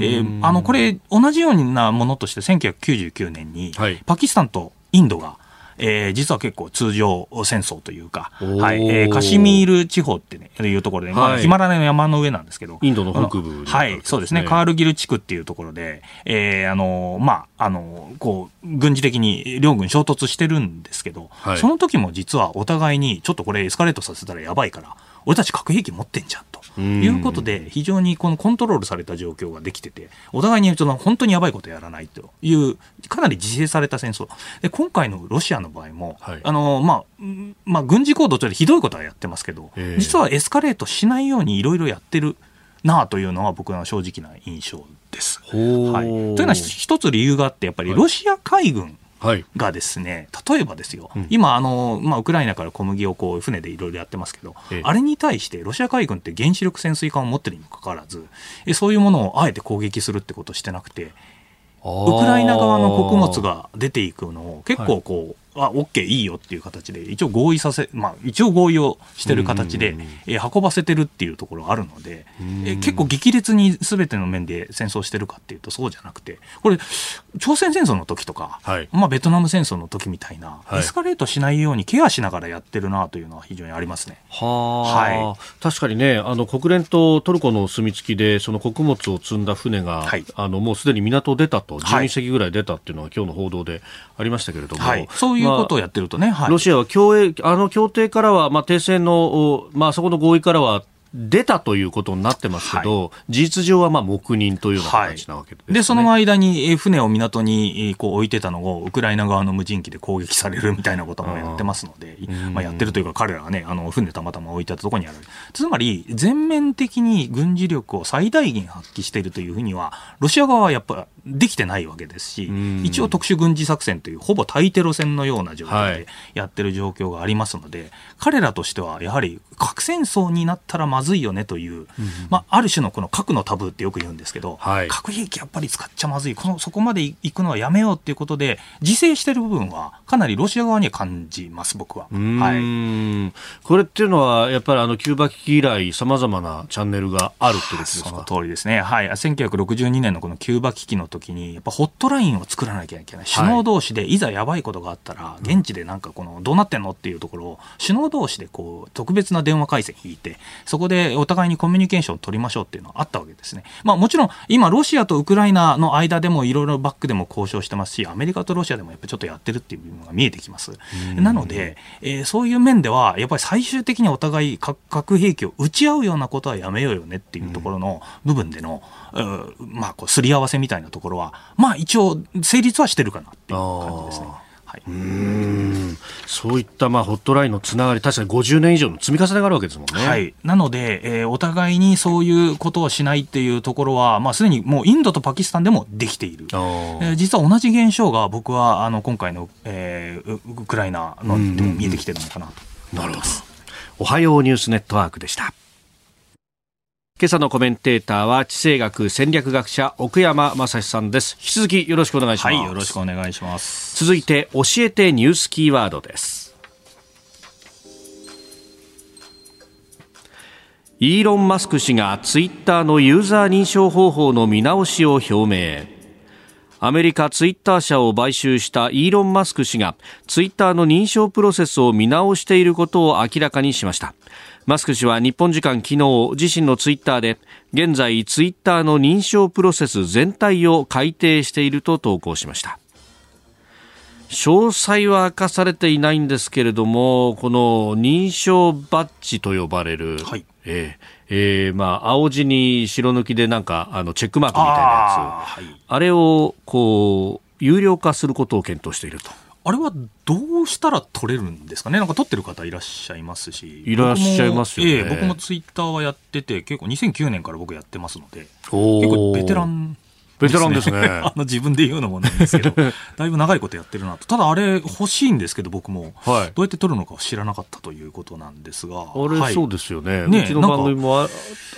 えー、あの、これ同じようなものとして1999年に、パキスタンとインドがえー、実は結構通常戦争というか、はい。えー、カシミール地方ってね、いうところで、まあ、ヒマラヤの山の上なんですけど、インドの北部、ね、はい、そうですね、カールギル地区っていうところで、えー、あの、まあ、あの、こう、軍事的に両軍衝突してるんですけど、はい、その時も実はお互いに、ちょっとこれエスカレートさせたらやばいから、俺たち核兵器持ってんじゃんと。ということで、非常にこのコントロールされた状況ができてて、お互いにその本当にやばいことやらないという、かなり自制された戦争。で今回のロシアの場合も、はい、あのまあまあ、軍事行動というひどいことはやってますけど、実はエスカレートしないようにいろいろやってるなあというのは僕の正直な印象です。はい、というのは一つ理由があってやっぱりロシア海軍がですね、はい、例えばですよ、うん、今あの、まあ、ウクライナから小麦をこう船でいろいろやってますけど、ええ、あれに対してロシア海軍って原子力潜水艦を持ってるにもかかわらずえそういうものをあえて攻撃するってことをしてなくてウクライナ側の穀物が出ていくのを結構こう、あ、OK、いいよっていう形で、一応合意させ、まあ、一応合意をしてる形で、えー、運ばせてるっていうところがあるので、えー、結構激烈に全ての面で戦争してるかっていうとそうじゃなくて、これ、朝鮮戦争の時とか、はい、まあ、ベトナム戦争の時みたいな、エスカレートしないようにケアしながらやってるなというのは非常にありますね。ははい、確かにね、あの国連とトルコの住み着きで、その穀物を積んだ船が、はい、あのもうすでに港出たと、12隻ぐらい出たっていうのは、今日の報道でありましたけれども、はい、そういうことをやってるとね、はい、ロシアは協営あの協定からは、まあ、停戦の、まあそこの合意からは出たということになってますけど、はい、事実上はまあ黙認というような形なわけです、ね、で、その間に船を港にこう置いてたのを、ウクライナ側の無人機で攻撃されるみたいなこともやってますので、まあ、やってるというか、彼らがね、あの船たまたま置いてたところにある。つまり、全面的に軍事力を最大限発揮しているというふうには、ロシア側はやっぱできてないわけですし、一応特殊軍事作戦という、ほぼ対テロ戦のような状況でやってる状況がありますので、はい、彼らとしては、やはり核戦争になったらまずいよねという、うん、まあ、ある種のこの核のタブーってよく言うんですけど、はい、核兵器やっぱり使っちゃまずいこのそこまで行くのはやめようっていうことで自制してる部分はかなりロシア側には感じます僕は、はい、これっていうのはやっぱりあのキューバ危機以来さまざまなチャンネルがあるってことですか？その通りですね、はい、1962年のこのキューバ危機の時にやっぱホットラインを作らなきゃいけない。首脳同士でいざやばいことがあったら、現地でなんかこのどうなってんのっていうところを首脳同士でこう特別な電話回線引いてそこでお互いにコミュニケーションを取りましょうっていうのはあったわけですね。まあもちろん今ロシアとウクライナの間でもいろいろバックでも交渉してますし、アメリカとロシアでもやっぱちょっとやってるっていう部分が見えてきます。なので、えー、そういう面ではやっぱり最終的にお互い核兵器を撃ち合うようなことはやめようよねっていうところの部分での、まあこうすり合わせみたいなところは、まあ一応成立はしてるかなっていう感じですね。はい、うん。そういったまあホットラインのつながり、確かに50年以上の積み重ねがあるわけですもんね。はい、なので、えー、お互いにそういうことをしないっていうところは、まあ、すでにもうインドとパキスタンでもできている、えー、実は同じ現象が僕はあの今回の、えー、ウクライナのでも見えてきてるのかなと。なるほど。おはようニュースネットワークでした。今朝のコメンテーターは地政学戦略学者奥山正史さんです。引き続きよろしくお願いします、はい、よろしくお願いします。続いて教えてニュースキーワードです。イーロン・マスク氏がツイッターのユーザー認証方法の見直しを表明。アメリカツイッター社を買収したイーロン・マスク氏がツイッターの認証プロセスを見直していることを明らかにしましたマスク氏は日本時間昨日自身のツイッターで現在ツイッターの認証プロセス全体を改定していると投稿しました。詳細は明かされていないんですけれどもこの認証バッジと呼ばれる、はい。えーえーまあ、青地に白抜きでなんかあのチェックマークみたいなやつ。あはい、あれをこう有料化することを検討していると。あれはどうしたら取れるんですかね、なんか取ってる方いらっしゃいますし、いらっしゃいますよね、僕も,、え僕もツイッターはやってて、結構2009年から僕やってますので、結構ベテランベテランですね。(laughs) あの自分で言うのもなんですけど、(laughs) だいぶ長いことやってるなと。ただあれ欲しいんですけど僕も、はい、どうやって取るのか知らなかったということなんですが。あれ、はい、そうですよね。ねうちの番組も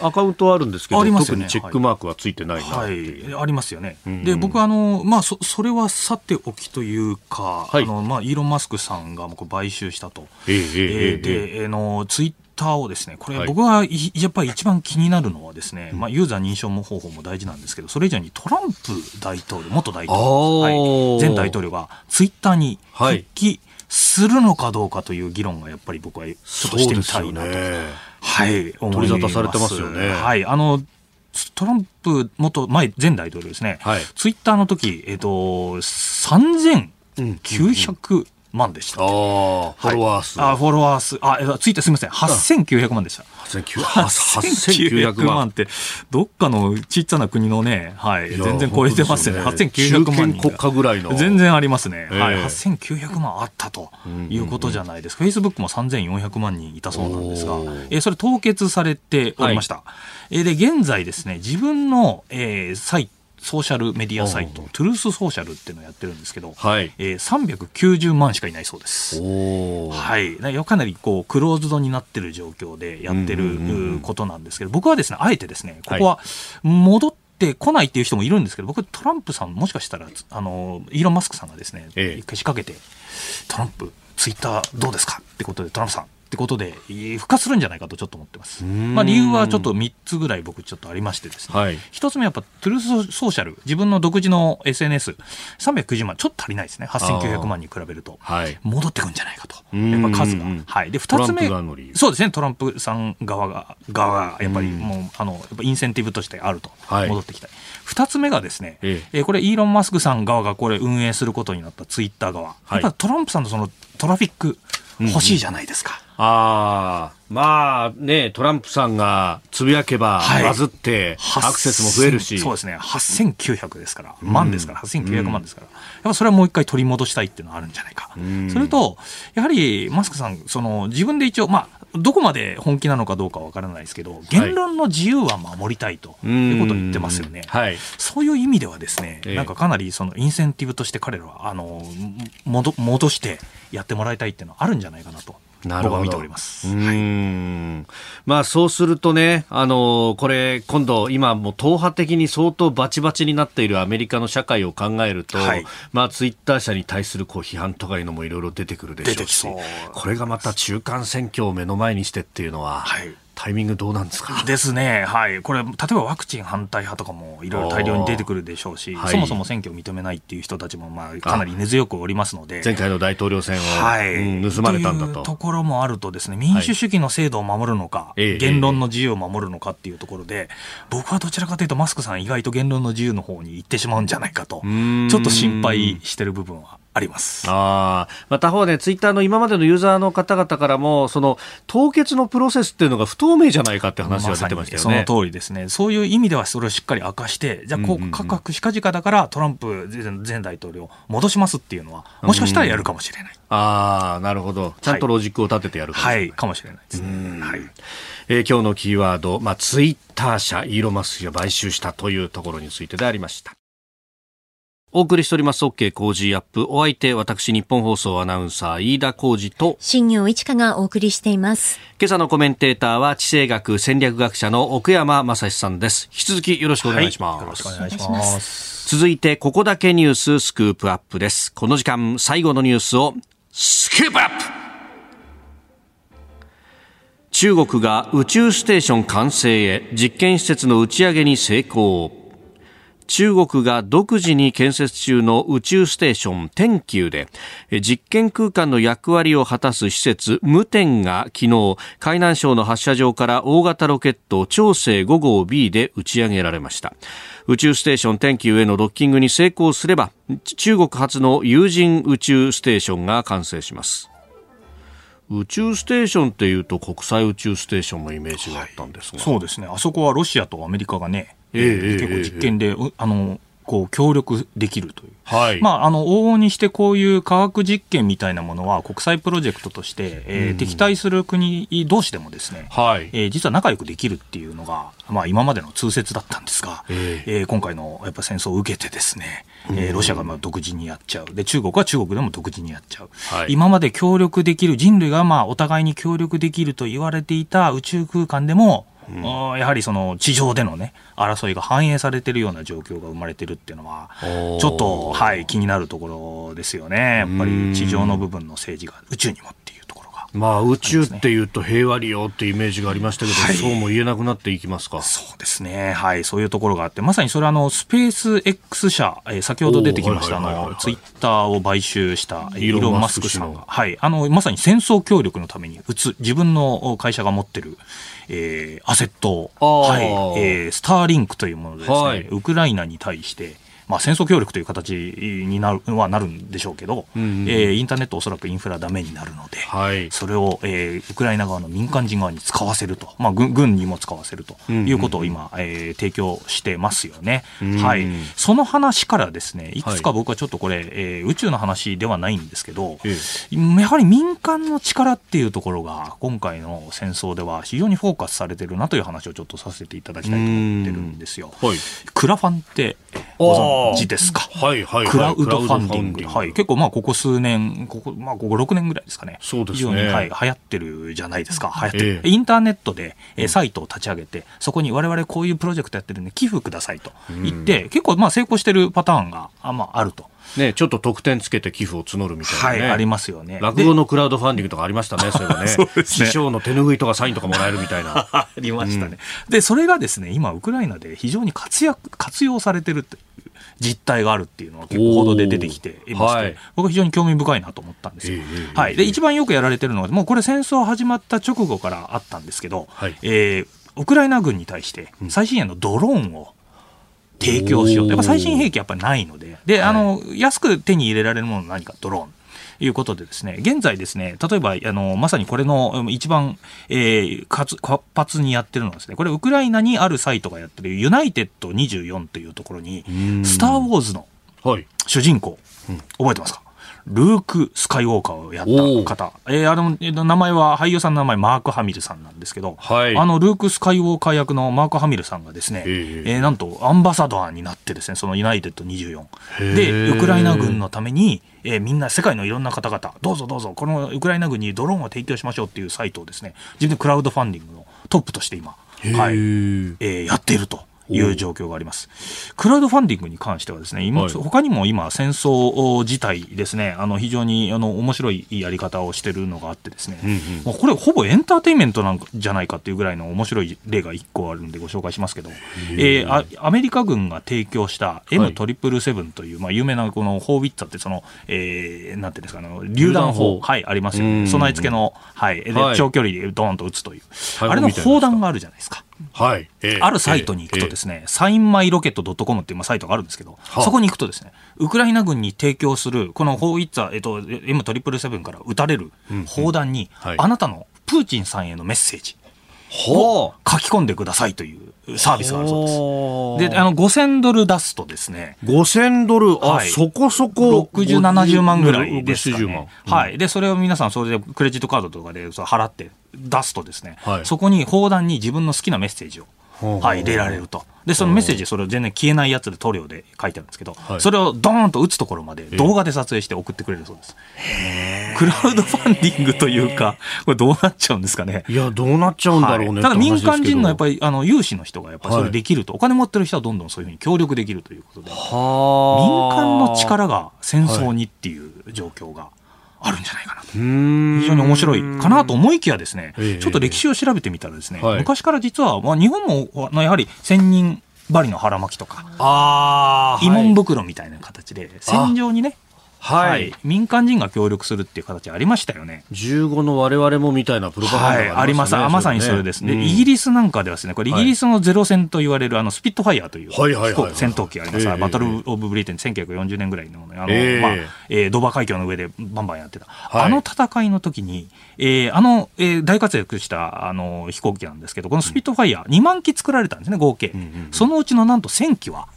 アカウントはあるんですけど、ありますチェックマークはついてないなはい、ありますよね。うん、で、僕あの、まあそ、それはさておきというか、はい、あの、まあ、イーロン・マスクさんがもう買収したと。えー、えー、で、えー、の、ツイッターをですね、これ、僕がやっぱり一番気になるのはですね、まあ、ユーザー認証方法も大事なんですけど、それ以上にトランプ大統領、元大統領、はい、前大統領がツイッターに復帰するのかどうかという議論がやっぱり僕はちょっとしてみたいなと。はい、取り沙汰されてますよね。はい、あのトランプ元前前大統領ですね、はい、ツイッターの時、えっ、ー、と、3900万でした。ああ、フォロワー数。あフォロワー数。あ、ツイッターすみません。8900万でした。8900万って、どっかのちっちゃな国のね、はい、全然超えてますよね。8900万国家ぐらいの。全然ありますね。はい、8900万あったということじゃないですか。フェイスブックも3400万人いたそうなんですが、えそれ凍結されておりました。えで、現在ですね、自分の、えー、サイト、ソーシャルメディアサイト、トゥルースソーシャルっていうのをやってるんですけど、はい。えー、390万しかいないそうです。はい、かなりこうクローズドになってる状況でやってることなんですけど、僕はですね、あえてですね、ここは戻ってこないっていう人もいるんですけど、僕、トランプさん、もしかしたら、あのイーロン・マスクさんがですね、ええ、一回仕掛けて、トランプ、ツイッターどうですかってことで、トランプさん、ってことで、復活するんじゃないかとちょっと思ってます。まあ、理由はちょっと3つぐらい僕ちょっとありましてですね、はい、1つ目やっぱトゥルースソーシャル、自分の独自の SNS、390万、ちょっと足りないですね、8900万に比べると、はい、戻ってくんじゃないかと、やっぱ数が。はい、で2つ目、そうですね、トランプさん側が、側がやっぱりもう、あのやっぱインセンティブとしてあると、戻ってきたい。2つ目がですね、ええ、これ、イーロン・マスクさん側がこれ、運営することになったツイッター側、やっぱトランプさんのそのトラフィック、欲しいじゃないですか。ああ、まあね、トランプさんがつぶやけば、バズって、アクセスも増えるし。そうですね、8900ですから、万ですから、8900万ですから、やっぱそれはもう一回取り戻したいっていうのはあるんじゃないか。それと、やはりマスクさん、その自分で一応、まあ、どこまで本気なのかどうかわからないですけど、言論の自由は守りたいということを言ってますよね。はい、そういう意味ではですね、なんかかなりそのインセンティブとして彼らは、あの、戻戻してやってもらいたいっていうのはあるんじゃないかなと。なるほど。僕は見ております。うん、まあそうするとね、あのこれ今度今もう党派的に相当バチバチになっているアメリカの社会を考えると、はい、まあツイッター社に対するこう批判とかいうのもいろいろ出てくるでしょうし、これがまた中間選挙を目の前にしてっていうのは、はいタイミングどうなんですか？ですね、はい、これ、例えばワクチン反対派とかもいろいろ大量に出てくるでしょうし、そもそも選挙を認めないっていう人たちもまあかなり根強くおりますので、前回の大統領選を、はい。うん、盗まれたんだと。というところもあると、ですね民主主義の制度を守るのか、はい、言論の自由を守るのかっていうところで、僕はどちらかというと、マスクさん、意外と言論の自由の方に行ってしまうんじゃないかと、ちょっと心配してる部分はあります。あ、まあ、他方ね、ツイッターの今までのユーザーの方々からも、その凍結のプロセスっていうのが不透明じゃないかって話が出てましたよね、その通りですね、そういう意味ではそれをしっかり明かして、じゃあ、こう価格近々だからトランプ前大統領、戻しますっていうのは、もしかしたらやるかもしれない。ああ、なるほど、ちゃんとロジックを立ててやるかもしれない、はい、かもしれないですね。はい。えー、今日のキーワード、まあ、ツイッター社、イーロン・マスクが買収したというところについてでありました。お送りしております OK 工事アップ。お相手、私、日本放送アナウンサー、飯田浩二と、新業一華がお送りしています。今朝のコメンテーターは、地政学戦略学者の奥山正史さんです。引き続きよろしくお願いします。はい、よろしくお願いします。続いて、ここだけニューススクープアップです。この時間、最後のニュースを、スクープアップ中国が宇宙ステーション完成へ実験施設の打ち上げに成功。中国が独自に建設中の宇宙ステーション天宮で実験空間の役割を果たす施設無天が昨日海南省の発射場から大型ロケット長征5号 B で打ち上げられました。宇宙ステーション天宮へのドッキングに成功すれば中国初の有人宇宙ステーションが完成します。宇宙ステーションっていうと国際宇宙ステーションのイメージがあったんですが、はい、そうですね。あそこはロシアとアメリカがねえー、結構実験で、あのこう協力できるという、はい。まあ、あの往々にしてこういう科学実験みたいなものは国際プロジェクトとして、えー、敵対する国同士でもですね、はい。えー、実は仲良くできるっていうのが、まあ、今までの通説だったんですが、えー、えー、今回のやっぱ戦争を受けてですね、えー、ロシアがまあ独自にやっちゃう。で中国は中国でも独自にやっちゃう、はい、今まで協力できる人類がまあお互いに協力できると言われていた宇宙空間でもうん、やはりその地上でのね争いが反映されているような状況が生まれてるっていうのはちょっと、はい、気になるところですよね。やっぱり地上の部分の政治が宇宙にもってまあ宇宙っていうと平和利用ってイメージがありましたけど、はい、そうも言えなくなっていきますか？そうですね。はい。そういうところがあってまさにそれはあのスペース X 社、えー、先ほど出てきましたあのツイッターを買収したイーロン・マスクさんが。はい。あのまさに戦争協力のためにうつ自分の会社が持ってるえー、アセット、はい。えー、スターリンクというものでですね、はい、ウクライナに対して、まあ、戦争協力という形になるはなるんでしょうけど、うんうん、えー、インターネットおそらくインフラダメになるので、はい、それを、えー、ウクライナ側の民間人側に使わせると、まあ、軍軍にも使わせるということを今、うんうん、えー、提供してますよね、うんうん、はい、その話からですねい。くつか僕はちょっとこれ、はい、えー、宇宙の話ではないんですけど、ええ、やはり民間の力っていうところが今回の戦争では非常にフォーカスされてるなという話をちょっとさせていただきたいと思ってるんですよ。はい、クラファンってご存知ですかはいはい、はい、クラウドファンディング。はい。結構まあここ数年、ここ、まあここ6年ぐらいですかね。そうですね。非常に、はい、流行ってるじゃないですか。流行ってる。えー、インターネットで、えー、サイトを立ち上げて、そこに我々こういうプロジェクトやってるんで寄付くださいと言って、結構まあ成功してるパターンが、あまああると。ね、ちょっと得点つけて寄付を募るみたいな、ね、はい、ありますよね。落語のクラウドファンディングとかありましたね、それはね。(laughs) そうですね。師匠の手拭いとかサインとかもらえるみたいな。(laughs) ありましたね、うん、で、それがですね、今、ウクライナで非常に活躍、活用されてるって実態があるっていうのは結構報道で出てきていまして、はい、僕は非常に興味深いなと思ったんです。よ。えー、はい。で、一番よくやられてるのは、もうこれ戦争始まった直後からあったんですけど、はい、えー、ウクライナ軍に対して最新鋭のドローンを提供しようと。やっぱ最新兵器やっぱりないので、で、あの、安く手に入れられるもの何か？ドローン。いうことでですね、現在ですね、例えば、あの、まさにこれの一番、えー、活発にやってるのはですね、これウクライナにあるサイトがやってるユナイテッド24というところに、スター・ウォーズの主人公、はい、覚えてますか？ルーク・スカイウォーカーをやった方。えー、あの、名前は、俳優さんの名前、マーク・ハミルさんなんですけど、はい、あの、ルーク・スカイウォーカー役のマーク・ハミルさんがですね、えー、えー、なんと、アンバサダーになってですね、そのユナイテッド24。で、ウクライナ軍のために、えー、みんな、世界のいろんな方々、どうぞどうぞ、このウクライナ軍にドローンを提供しましょうっていうサイトをですね、自分でクラウドファンディングのトップとして今、はい、えー、やっていると。いう状況があります。クラウドファンディングに関してはですね、今、はい、他にも今戦争自体ですね、あの非常にあの面白いやり方をしてるのがあってですね、うんうん、もうこれほぼエンターテインメントなんじゃないかっていうぐらいの面白い例が1個あるんでご紹介しますけど、えー、アメリカ軍が提供した M777 という、はい、まあ有名なこのホービッツァってその、えー、なんていうんですか、あの榴弾砲、はい、ありますよね。備え付けの、はい、で長距離でドーンと撃つという、あれの砲弾があるじゃないですか。はい。えー、あるサイトに行くとですね、えー、サインマイロケット .com っていうサイトがあるんですけど、そこに行くとですね、ウクライナ軍に提供する、このホーイッツァー、えっと、M777 から撃たれる砲弾に、あなたのプーチンさんへのメッセージを書き込んでくださいというサービスがあるそうです。で、あの、5000ドル出すとですね。5000ドル、あ、はい、そこそこ。60、70万ぐらいですかね、うん、はい。で、それを皆さん、それでクレジットカードとかで払って出すとですね、はい、そこに砲弾に自分の好きなメッセージを、はい、入れられると。で、そのメッセージ、それを全然消えないやつで塗料で書いてあるんですけど、はい、それをドーンと打つところまで動画で撮影して送ってくれるそうです。クラウドファンディングというか、これどうなっちゃうんですかね。いや、どうなっちゃうんだろうね。はい、ただ民間人のやっぱり、あの、有志の人がやっぱりそれできると、はい、お金持ってる人はどんどんそういうふうに協力できるということで、民間の力が戦争にっていう状況が。あるんじゃないかなと。非常に面白いかなと思いきやですね、ちょっと歴史を調べてみたらですね、はい、昔から実は、まあ、日本もやはり千人針の腹巻きとか、あ慰問袋みたいな形で、戦場にね、はい、はい、民間人が協力するっていう形ありましたよね。15の我々もみたいなプロパガンダがあり、ね。はい、あります。まさにそれですね、うん、イギリスなんかではですね、これイギリスのゼロ戦と言われるあのスピットファイヤーという戦闘機あります、えー、バトル・オブ・ブリテン1940年ぐらいの、あの、えー、まあ、えー、ドーバー海峡の上でバンバンやってた。はい、あの戦いの時に、えー、あの、えー、大活躍したあの飛行機なんですけど、このスピットファイヤー、2万機作られたんですね、合計。うんうんうん、そのうちのなんと1000機は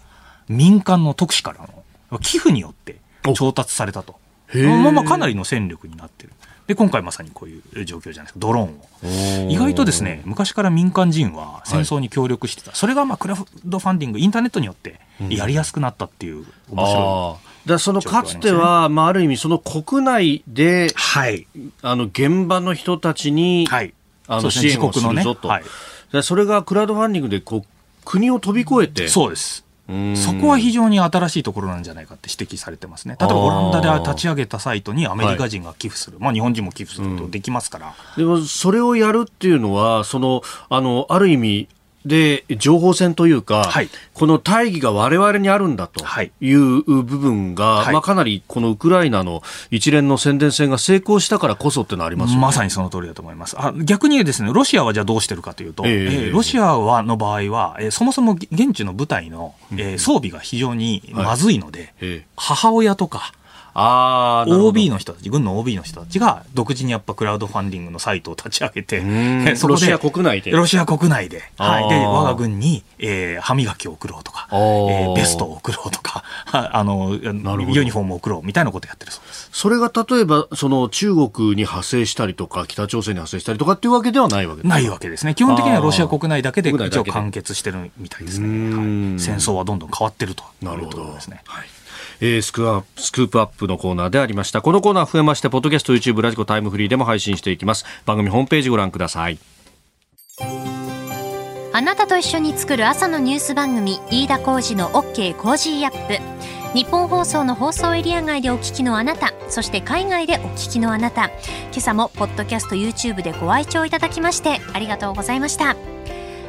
民間の特使からの寄付によって調達されたと。まあまあかなりの戦力になってる。で、今回まさにこういう状況じゃないですか、ドローンを。意外とですね、昔から民間人は戦争に協力してた。はい、それがまあクラウドファンディング、インターネットによってやりやすくなったっていう、面白い。だそのかつては、まあ、ある意味、その国内で、はい、あの現場の人たちに、はい、あの支援をするぞと、ねはい、それがクラウドファンディングでこう国を飛び越えて、そうですそこは非常に新しいところなんじゃないかって指摘されてますね。例えばオランダで立ち上げたサイトにアメリカ人が寄付する、はい、まあ日本人も寄付することできますから。うん、でもそれをやるっていうのは、その、あの、ある意味、で情報戦というか、はい、この大義が我々にあるんだとい。う部分が、はい、まあ、かなりこのウクライナの一連の宣伝戦が成功したからこそっていうのはあります、ね、まさにその通りだと思います。あ逆にですねロシアはじゃあどうしてるかというと、えー、えー、ロシアはの場合は、えー、そもそも現地の部隊の、えー、装備が非常にまずいので、はいえ。ー、母親とかあ OB の人たち、軍の OB の人たちが独自にやっぱクラウドファンディングのサイトを立ち上げて、そロシア国内で。ロシア国内で、はい、で我が軍に、えー、歯磨きを送ろうとか、えー、ベストを送ろうとか、(laughs) あのユニフォームを送ろうみたいなことをやってるそうです。それが例えばその中国に派生したりとか北朝鮮に派生したりとかっていうわけではないわけないわけですね。基本的にはロシア国内だけで一応完結してるみたいですね。はい、戦争はどんどん変わってるというところですね。はいえー、スクスクープアップのコーナーでありました。このコーナー増えましてポッドキャスト YouTube ラジコタイムフリーでも配信していきます。番組ホームページご覧ください。あなたと一緒に作る朝のニュース番組飯田浩二の OK コージーアップ。日本放送の放送エリア外でお聞きのあなたそして海外でお聞きのあなた。今朝もポッドキャスト YouTube でご愛聴いただきましてありがとうございました。